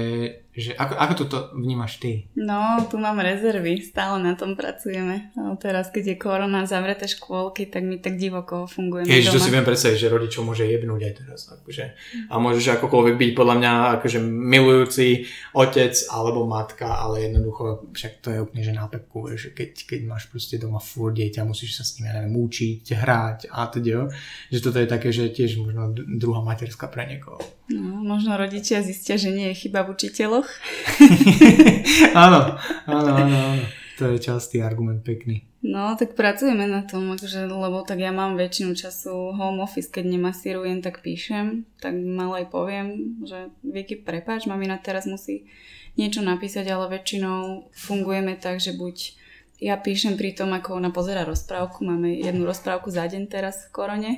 že ako, ako toto vnímaš ty? No, tu mám rezervy, stále na tom pracujeme. No, teraz, keď je korona, zavreté škôlky, tak my tak divoko fungujeme Ježiš, to si viem predstaviť, že rodičov môže jebnúť aj teraz. Akože. A môžeš akokoľvek byť podľa mňa akože milujúci otec alebo matka, ale jednoducho však to je úplne že na pepku, že keď, keď máš proste doma furt dieťa, musíš sa s ním, ja neviem, učiť, hrať a teda. Že toto je také, že tiež možno druhá materská pre niekoho. No, možno rodičia zistia, že nie je chyba v učiteľoch. áno, áno, áno, áno. To je častý argument pekný. No, tak pracujeme na tom, akože, lebo tak ja mám väčšinu času home office, keď nemasírujem, tak píšem, tak malej poviem, že Vicky, prepáč, mamina teraz musí niečo napísať, ale väčšinou fungujeme tak, že buď ja píšem pri tom, ako ona pozera rozprávku, máme jednu rozprávku za deň teraz v korone,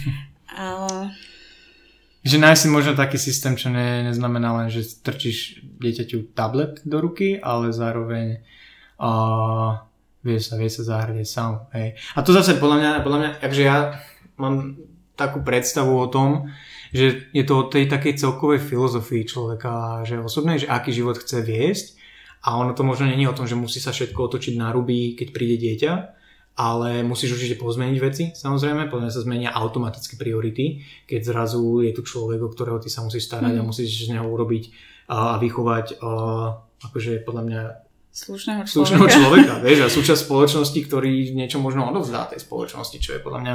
ale že nájsť si možno taký systém, čo ne, neznamená len, že strčíš dieťaťu tablet do ruky, ale zároveň uh, vie sa, vie sa zahrať sám. Hej. A to zase podľa mňa, podľa mňa, takže ja mám takú predstavu o tom, že je to o tej takej celkovej filozofii človeka, že osobne, že aký život chce viesť a ono to možno není o tom, že musí sa všetko otočiť na ruby, keď príde dieťa, ale musíš určite pozmeniť veci, samozrejme, podľa sa zmenia automaticky priority, keď zrazu je tu človek, o ktorého ty sa musíš starať mm. a musíš z neho urobiť a vychovať a, akože podľa mňa slušného človeka. Slušného človeka, vieš, a súčasť spoločnosti, ktorý niečo možno odovzdá tej spoločnosti, čo je podľa mňa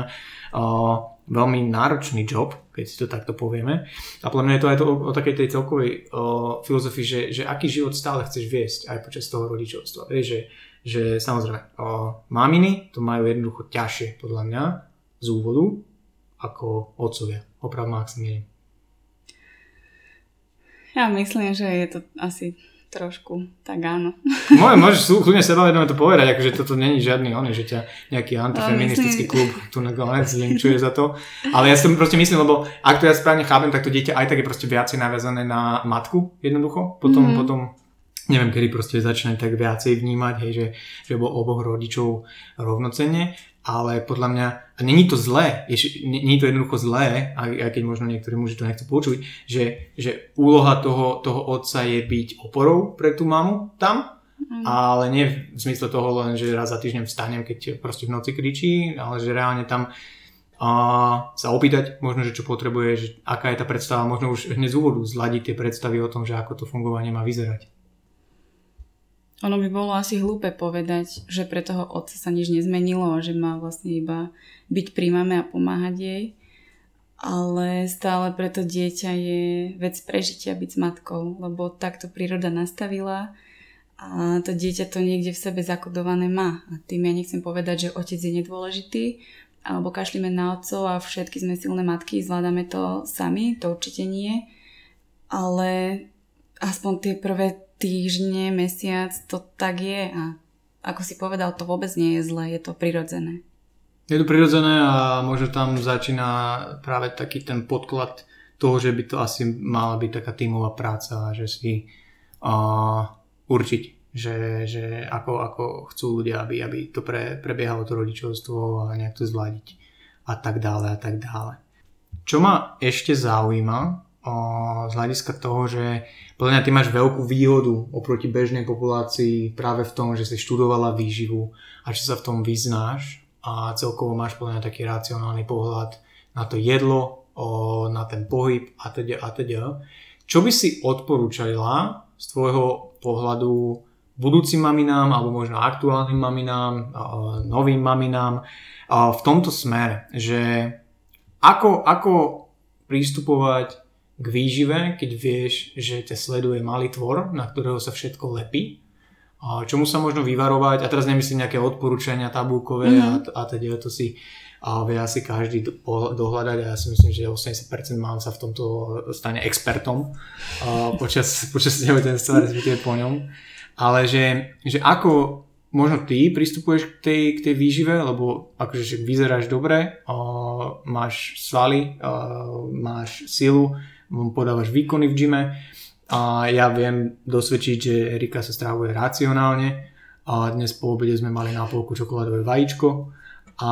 uh, veľmi náročný job, keď si to takto povieme. A podľa mňa je to aj to, o, o takej tej celkovej uh, filozofii, že, že aký život stále chceš viesť aj počas toho rodičovstva. Vieš, že že samozrejme, o, maminy to majú jednoducho ťažšie podľa mňa z úvodu ako otcovia. Opravdu Maximilian. Ja myslím, že je to asi trošku, tak áno. Môže, môžeš kľudne sebavedome to povedať, akože toto není žiadny on, že ťa nejaký antifeministický myslím... klub tu na konec linčuje za to. Ale ja si to proste myslím, lebo ak to ja správne chápem, tak to dieťa aj tak je proste viacej naviazané na matku jednoducho. Potom, mm-hmm. potom neviem, kedy proste začne tak viacej vnímať, hej, že, že bol oboch rodičov rovnocenne, ale podľa mňa, a není to zlé, není to jednoducho zlé, aj, aj keď možno niektorí muži to nechcú počuť, že, že úloha toho, toho otca je byť oporou pre tú mamu tam, mm. ale nie v zmysle toho len, že raz za týždeň vstanem, keď proste v noci kričí, ale že reálne tam a sa opýtať možno, že čo potrebuje, že aká je tá predstava, možno už hneď z úvodu zladiť tie predstavy o tom, že ako to fungovanie má vyzerať. Ono by bolo asi hlúpe povedať, že pre toho otca sa nič nezmenilo a že má vlastne iba byť pri mame a pomáhať jej. Ale stále pre to dieťa je vec prežitia byť s matkou, lebo takto príroda nastavila a to dieťa to niekde v sebe zakodované má. A tým ja nechcem povedať, že otec je nedôležitý, alebo kašlíme na otcov a všetky sme silné matky, zvládame to sami, to určite nie. Ale aspoň tie prvé týždne, mesiac, to tak je a ako si povedal, to vôbec nie je zlé, je to prirodzené. Je to prirodzené a možno tam začína práve taký ten podklad toho, že by to asi mala byť taká tímová práca, že si uh, určiť, že, že ako, ako chcú ľudia, aby, aby to pre, prebiehalo to rodičovstvo a nejak to zladiť a tak dále a tak dále. Čo ma ešte zaujíma, z hľadiska toho, že podľa mňa ty máš veľkú výhodu oproti bežnej populácii práve v tom, že si študovala výživu a že sa v tom vyznáš a celkovo máš podľa mňa taký racionálny pohľad na to jedlo, na ten pohyb a teda a teda. Čo by si odporúčala z tvojho pohľadu budúcim maminám alebo možno aktuálnym maminám, novým maminám v tomto smere, že ako, ako pristupovať k výžive, keď vieš, že ťa sleduje malý tvor, na ktorého sa všetko lepí. Čomu sa možno vyvarovať, a teraz nemyslím nejaké odporúčania tabulkové mm-hmm. a, a teda to si a vie asi každý dohľadať a ja si myslím, že 80% mám sa v tomto stane expertom a počas, počas tehotenstva, respektíve po ňom. Ale že, že ako možno ty pristupuješ k tej, k tej výžive, lebo akože vyzeráš dobre, máš svaly, máš silu, podávaš výkony v gyme a ja viem dosvedčiť, že Erika sa strávuje racionálne a dnes po obede sme mali na polku čokoládové vajíčko. A,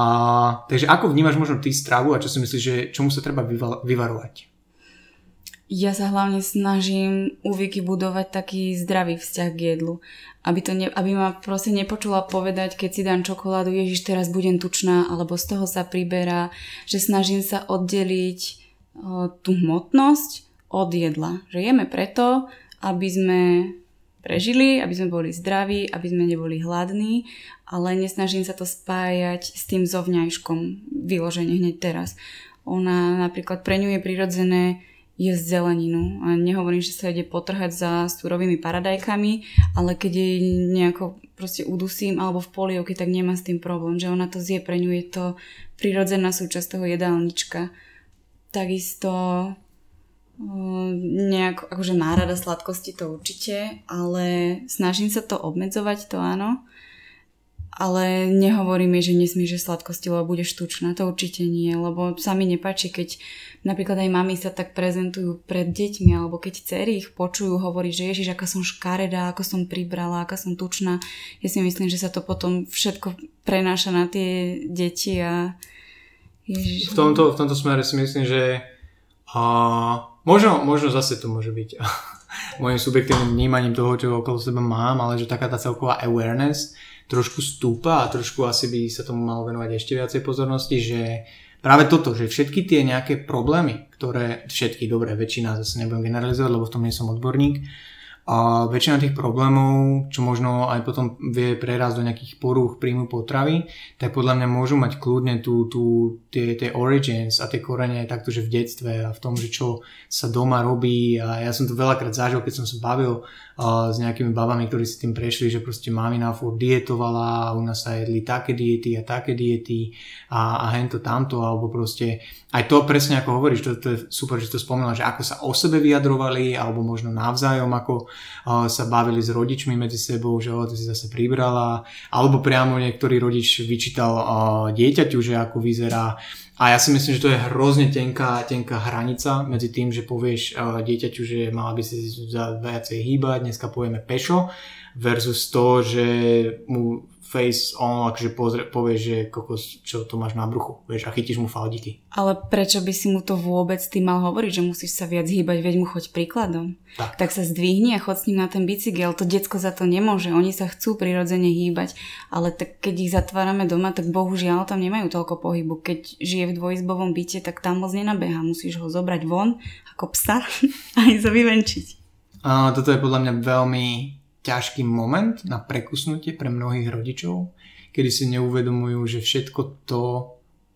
takže ako vnímaš možno ty stravu a čo si myslíš, že čomu sa treba vyvarovať? Ja sa hlavne snažím u Vicky budovať taký zdravý vzťah k jedlu. Aby, to ne, aby ma proste nepočula povedať, keď si dám čokoládu, ježiš, teraz budem tučná, alebo z toho sa priberá, že snažím sa oddeliť tú hmotnosť od jedla. Že jeme preto, aby sme prežili, aby sme boli zdraví, aby sme neboli hladní, ale nesnažím sa to spájať s tým zovňajškom vyloženie hneď teraz. Ona napríklad pre ňu je prirodzené jesť zeleninu. A nehovorím, že sa ide potrhať za surovými paradajkami, ale keď jej nejako proste udusím alebo v polievke, tak nemá s tým problém, že ona to zje, pre ňu je to prirodzená súčasť toho jedálnička. Takisto nejak, akože má rada sladkosti, to určite, ale snažím sa to obmedzovať, to áno ale nehovoríme, že nesmieš že sladkosti, lebo budeš tučná. To určite nie, lebo sa mi nepáči, keď napríklad aj mami sa tak prezentujú pred deťmi, alebo keď cery ich počujú hovoriť, že ježiš, aká som škaredá, ako som pribrala, aká som tučná. Ja si myslím, že sa to potom všetko prenáša na tie deti a V tomto, v tomto smere si myslím, že a možno, možno zase to môže byť môjim subjektívnym vnímaním toho, čo okolo seba mám, ale že taká tá celková awareness, trošku stúpa a trošku asi by sa tomu malo venovať ešte viacej pozornosti, že práve toto, že všetky tie nejaké problémy, ktoré, všetky, dobré, väčšina, zase nebudem generalizovať, lebo v tom nie som odborník, a väčšina tých problémov, čo možno aj potom vie prerásť do nejakých porúch príjmu potravy, tak podľa mňa môžu mať kľudne tú, tú, tie, tie origins a tie korene takto, že v detstve a v tom, že čo sa doma robí. A ja som to veľakrát zažil, keď som sa bavil s nejakými babami, ktorí si tým prešli, že proste mamina furt dietovala a u nás sa jedli také diety a také diety a, a hento tamto alebo proste aj to presne ako hovoríš, to, to je super, že to spomínala, že ako sa o sebe vyjadrovali, alebo možno navzájom, ako uh, sa bavili s rodičmi medzi sebou, že oh, ty si zase pribrala, alebo priamo niektorý rodič vyčítal uh, dieťaťu, že ako vyzerá. A ja si myslím, že to je hrozne tenká, tenká hranica medzi tým, že povieš uh, dieťaťu, že mala by si viacej hýbať, dneska povieme pešo, versus to, že mu face on, akože pozrie, povie, že kokos, čo to máš na bruchu, vieš, a chytíš mu faldiky. Ale prečo by si mu to vôbec ty mal hovoriť, že musíš sa viac hýbať, veď mu choď príkladom. Tak. tak sa zdvihni a chod s ním na ten bicykel, to decko za to nemôže, oni sa chcú prirodzene hýbať, ale tak keď ich zatvárame doma, tak bohužiaľ tam nemajú toľko pohybu. Keď žije v dvojizbovom byte, tak tam moc nenabeha, musíš ho zobrať von ako psa a ísť ho vyvenčiť. A toto je podľa mňa veľmi ťažký moment na prekusnutie pre mnohých rodičov, kedy si neuvedomujú, že všetko to,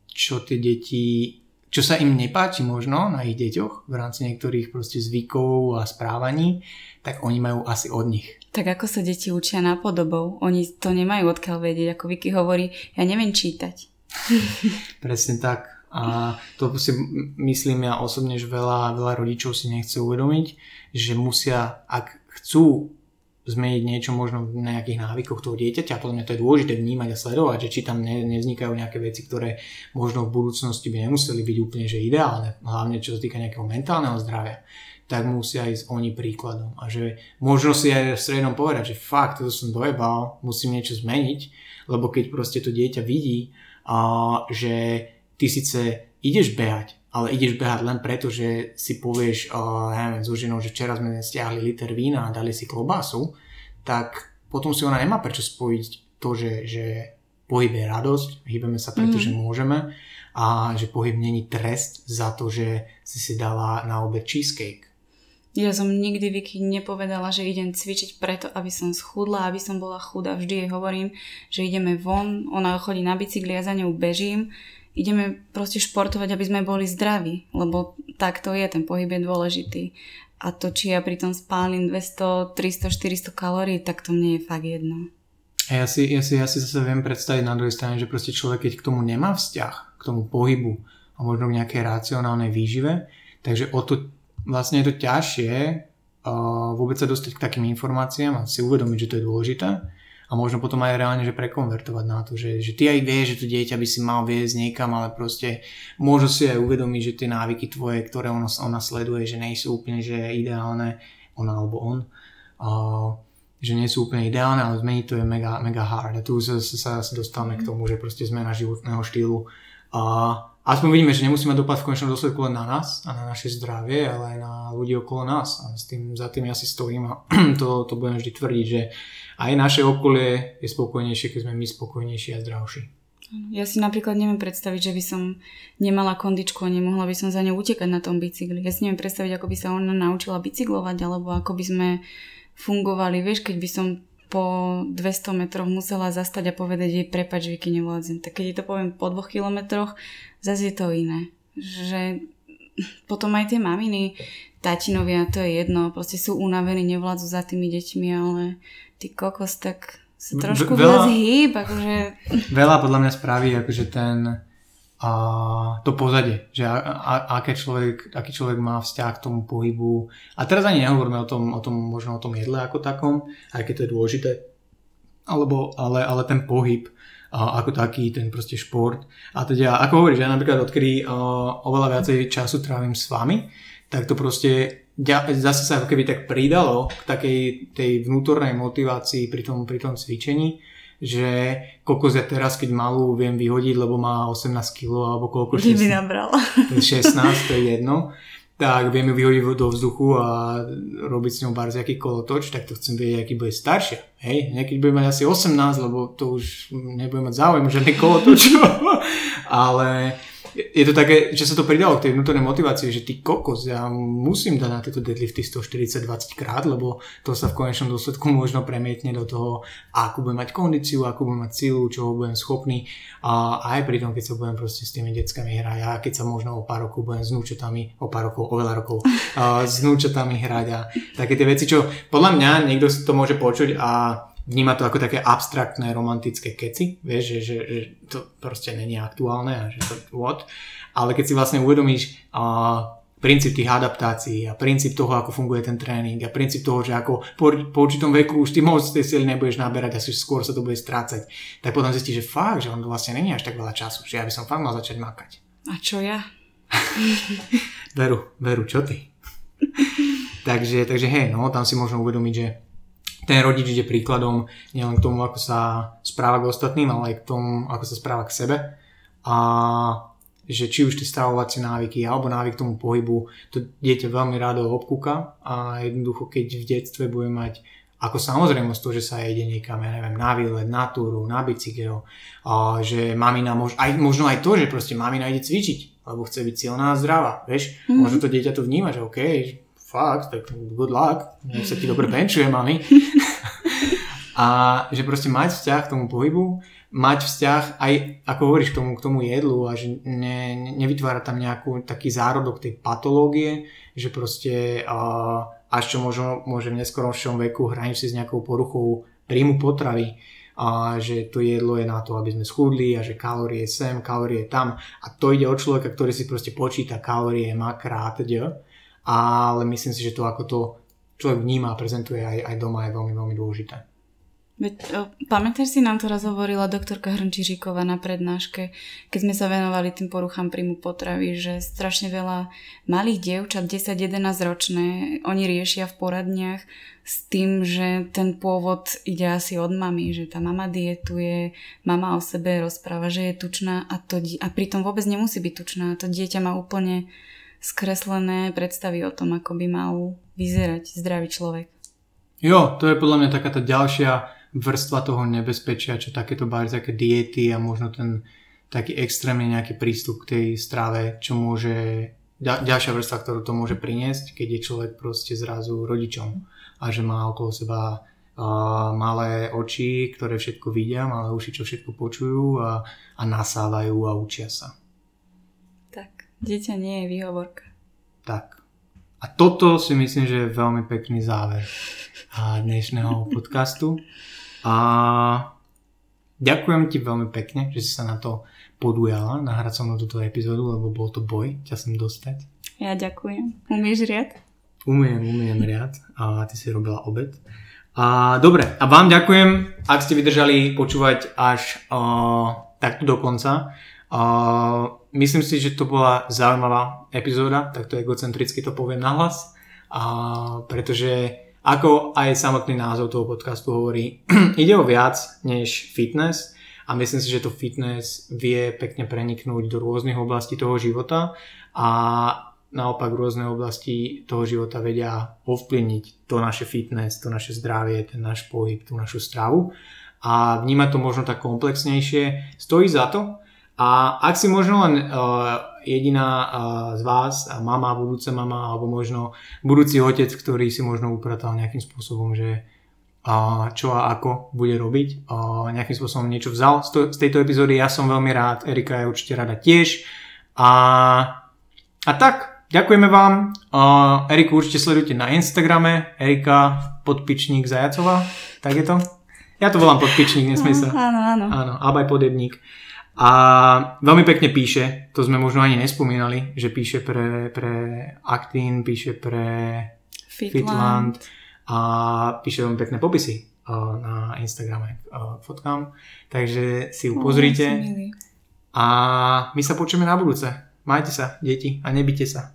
čo tie deti, čo sa im nepáči možno na ich deťoch v rámci niektorých proste zvykov a správaní, tak oni majú asi od nich. Tak ako sa deti učia nápodobou, oni to nemajú odkiaľ vedieť, ako Vicky hovorí, ja neviem čítať. Presne tak. A to si myslím ja osobne, že veľa, veľa rodičov si nechce uvedomiť, že musia, ak chcú zmeniť niečo možno v nejakých návykoch toho dieťaťa podľa mňa to je dôležité vnímať a sledovať, že či tam ne, nevznikajú nejaké veci, ktoré možno v budúcnosti by nemuseli byť úplne že ideálne, hlavne čo sa týka nejakého mentálneho zdravia, tak musia ísť oni príkladom. A že možno si aj v strednom povedať, že fakt, toto som dojebal, musím niečo zmeniť, lebo keď proste to dieťa vidí, a, že ty síce ideš behať, ale ideš behať len preto, že si povieš, uh, neviem, so ženou, že včera sme stiahli liter vína a dali si klobásu, tak potom si ona nemá prečo spojiť to, že, že pohyb je radosť, hýbeme sa preto, mm. že môžeme a že pohyb není trest za to, že si si dala na obed cheesecake. Ja som nikdy Vicky nepovedala, že idem cvičiť preto, aby som schudla, aby som bola chudá. Vždy jej hovorím, že ideme von, ona chodí na bicykli, ja za ňou bežím. Ideme proste športovať, aby sme boli zdraví, lebo tak to je, ten pohyb je dôležitý. A to, či ja pri tom spálim 200, 300, 400 kalórií, tak to mne je fakt jedno. A ja si, ja, si, ja si zase viem predstaviť na druhej strane, že proste človek, keď k tomu nemá vzťah, k tomu pohybu a možno k nejakej racionálnej výžive, takže o to vlastne je to ťažšie uh, vôbec sa dostať k takým informáciám a si uvedomiť, že to je dôležité a možno potom aj reálne, že prekonvertovať na to, že, že ty aj vieš, že to dieťa by si mal viesť niekam, ale proste môžu si aj uvedomiť, že tie návyky tvoje, ktoré ono, ona sleduje, že nie sú úplne že ideálne, ona alebo on, uh, že nie sú úplne ideálne, ale zmeniť to je mega, mega hard. A tu sa, sa, sa dostávame k tomu, že proste zmena životného štýlu uh, aspoň vidíme, že nemusíme dopad v konečnom dôsledku len na nás a na naše zdravie, ale aj na ľudí okolo nás. A s tým, za tým ja si stojím a to, to budem vždy tvrdiť, že aj naše okolie je spokojnejšie, keď sme my spokojnejší a zdravší. Ja si napríklad neviem predstaviť, že by som nemala kondičku a nemohla by som za ňou utekať na tom bicykli. Ja si neviem predstaviť, ako by sa ona naučila bicyklovať, alebo ako by sme fungovali, vieš, keď by som po 200 metroch musela zastať a povedať jej prepač, Vicky, nevládzem. Tak keď to poviem po dvoch kilometroch, zase je to iné. Že potom aj tie maminy, tatinovia, to je jedno, proste sú unavení, nevládzu za tými deťmi, ale ty kokos, tak sa trošku veľa, viac hýb, akože... Veľa podľa mňa spraví, akože ten a to pozadie, že a, a, aké človek, aký človek má vzťah k tomu pohybu. A teraz ani nehovoríme o tom, o tom možno o tom jedle ako takom, aj keď to je dôležité, alebo, ale, ale ten pohyb a ako taký, ten proste šport. A teda, ako hovoríš, ja napríklad odkedy uh, oveľa viacej času trávim s vami, tak to proste zase sa ako keby tak pridalo k takej tej vnútornej motivácii pri tom, pri tom cvičení že kokos ja teraz, keď malú viem vyhodiť, lebo má 18 kg alebo koľko 16. by nabral. 16, to je jedno tak viem ju vyhodiť do vzduchu a robiť s ňou barziaký kolotoč, tak to chcem vedieť, aký bude staršia. Hej, niekedy bude mať asi 18, lebo to už nebude mať záujem žiadny kolotoč. Ale je to také, že sa to pridalo k tej vnútornej motivácii, že ty kokos, ja musím dať na tieto deadlifty 140-20 krát, lebo to sa v konečnom dôsledku možno premietne do toho, akú budem mať kondíciu, akú budem mať silu, čo budem schopný. A aj pri tom, keď sa budem proste s tými deckami hrať a keď sa možno o pár rokov budem s núčatami, o pár rokov, oveľa rokov, s núčatami hrať a také tie veci, čo podľa mňa niekto to môže počuť a vníma to ako také abstraktné romantické keci, vieš, že, že, že to proste není aktuálne a že to what. Ale keď si vlastne uvedomíš uh, princíp tých adaptácií a princíp toho, ako funguje ten tréning a princíp toho, že ako po, po určitom veku už ty moc tej sily nebudeš naberať a skôr sa to bude strácať, tak potom zistíš, že fakt, že on vlastne není až tak veľa času, že ja by som fakt mal začať makať. A čo ja? veru, veru, čo ty? takže, takže hej, no, tam si možno uvedomiť, že ten rodič ide príkladom nielen k tomu, ako sa správa k ostatným, ale aj k tomu, ako sa správa k sebe. A že či už tie stravovacie návyky alebo návyk k tomu pohybu, to dieťa veľmi rádo obkúka a jednoducho keď v detstve bude mať ako samozrejmosť to, že sa jede niekam, ja neviem, na výlet, na túru, na bicykel, a že mamina, mož, aj, možno aj to, že proste mamina ide cvičiť, lebo chce byť silná a zdravá, vieš, mm-hmm. možno to dieťa to vníma, že OK, fakt, tak good luck, nech sa ti dobre benčuje, mami. a že proste mať vzťah k tomu pohybu, mať vzťah aj, ako hovoríš, k tomu, k tomu jedlu a že ne, nevytvára tam nejakú taký zárodok tej patológie, že proste uh, až čo možno, môže v neskoročnom veku hraniť si s nejakou poruchou príjmu potravy, a že to jedlo je na to, aby sme schudli a že kalórie sem, kalórie tam. A to ide od človeka, ktorý si proste počíta kalórie, makra a teda ale myslím si, že to ako to človek vníma a prezentuje aj, aj doma je veľmi, veľmi dôležité. Veď, pamätáš si, nám to raz hovorila doktorka Hrnčiříková na prednáške, keď sme sa venovali tým poruchám príjmu potravy, že strašne veľa malých dievčat, 10-11 ročné, oni riešia v poradniach s tým, že ten pôvod ide asi od mamy, že tá mama dietuje, mama o sebe rozpráva, že je tučná a, to, a pritom vôbec nemusí byť tučná. To dieťa má úplne skreslené predstavy o tom, ako by mal vyzerať zdravý človek. Jo, to je podľa mňa taká tá ďalšia vrstva toho nebezpečia, čo takéto bári, také diety a možno ten taký extrémne nejaký prístup k tej strave, čo môže, ďalšia vrstva, ktorú to môže priniesť, keď je človek proste zrazu rodičom a že má okolo seba uh, malé oči, ktoré všetko vidia, malé uši, čo všetko počujú a, a nasávajú a učia sa. Tak, dieťa nie je výhovorka. Tak. A toto si myslím, že je veľmi pekný záver dnešného podcastu. A ďakujem ti veľmi pekne, že si sa na to podujala nahrať so mnou túto epizódu, lebo bol to boj ťa sem dostať. Ja ďakujem. Umieš riad? Umiem, umiem riad a ty si robila obed. A, dobre, a vám ďakujem, ak ste vydržali počúvať až uh, takto do konca. Uh, myslím si, že to bola zaujímavá epizóda, takto egocentricky to poviem nahlas, uh, pretože ako aj samotný názov toho podcastu hovorí, ide o viac než fitness a myslím si, že to fitness vie pekne preniknúť do rôznych oblastí toho života a naopak rôzne oblasti toho života vedia ovplyvniť to naše fitness, to naše zdravie, ten náš pohyb, tú našu stravu a vnímať to možno tak komplexnejšie. Stojí za to a ak si možno len uh, jediná z vás, mama, budúca mama, alebo možno budúci otec, ktorý si možno upratal nejakým spôsobom, že čo a ako bude robiť. Nejakým spôsobom niečo vzal z tejto epizódy. Ja som veľmi rád, Erika je určite rada tiež. A, a tak, ďakujeme vám. Eriku určite sledujte na Instagrame. Erika podpičník Zajacová. Tak je to? Ja to volám podpičník, nesmie sa. Áno, áno. Áno, alebo aj podebník. A veľmi pekne píše, to sme možno ani nespomínali, že píše pre, pre Actin, píše pre Fitland, Fitland a píše veľmi pekné popisy uh, na Instagrame uh, fotkám, takže si ju pozrite. a my sa počujeme na budúce. Majte sa, deti, a nebite sa.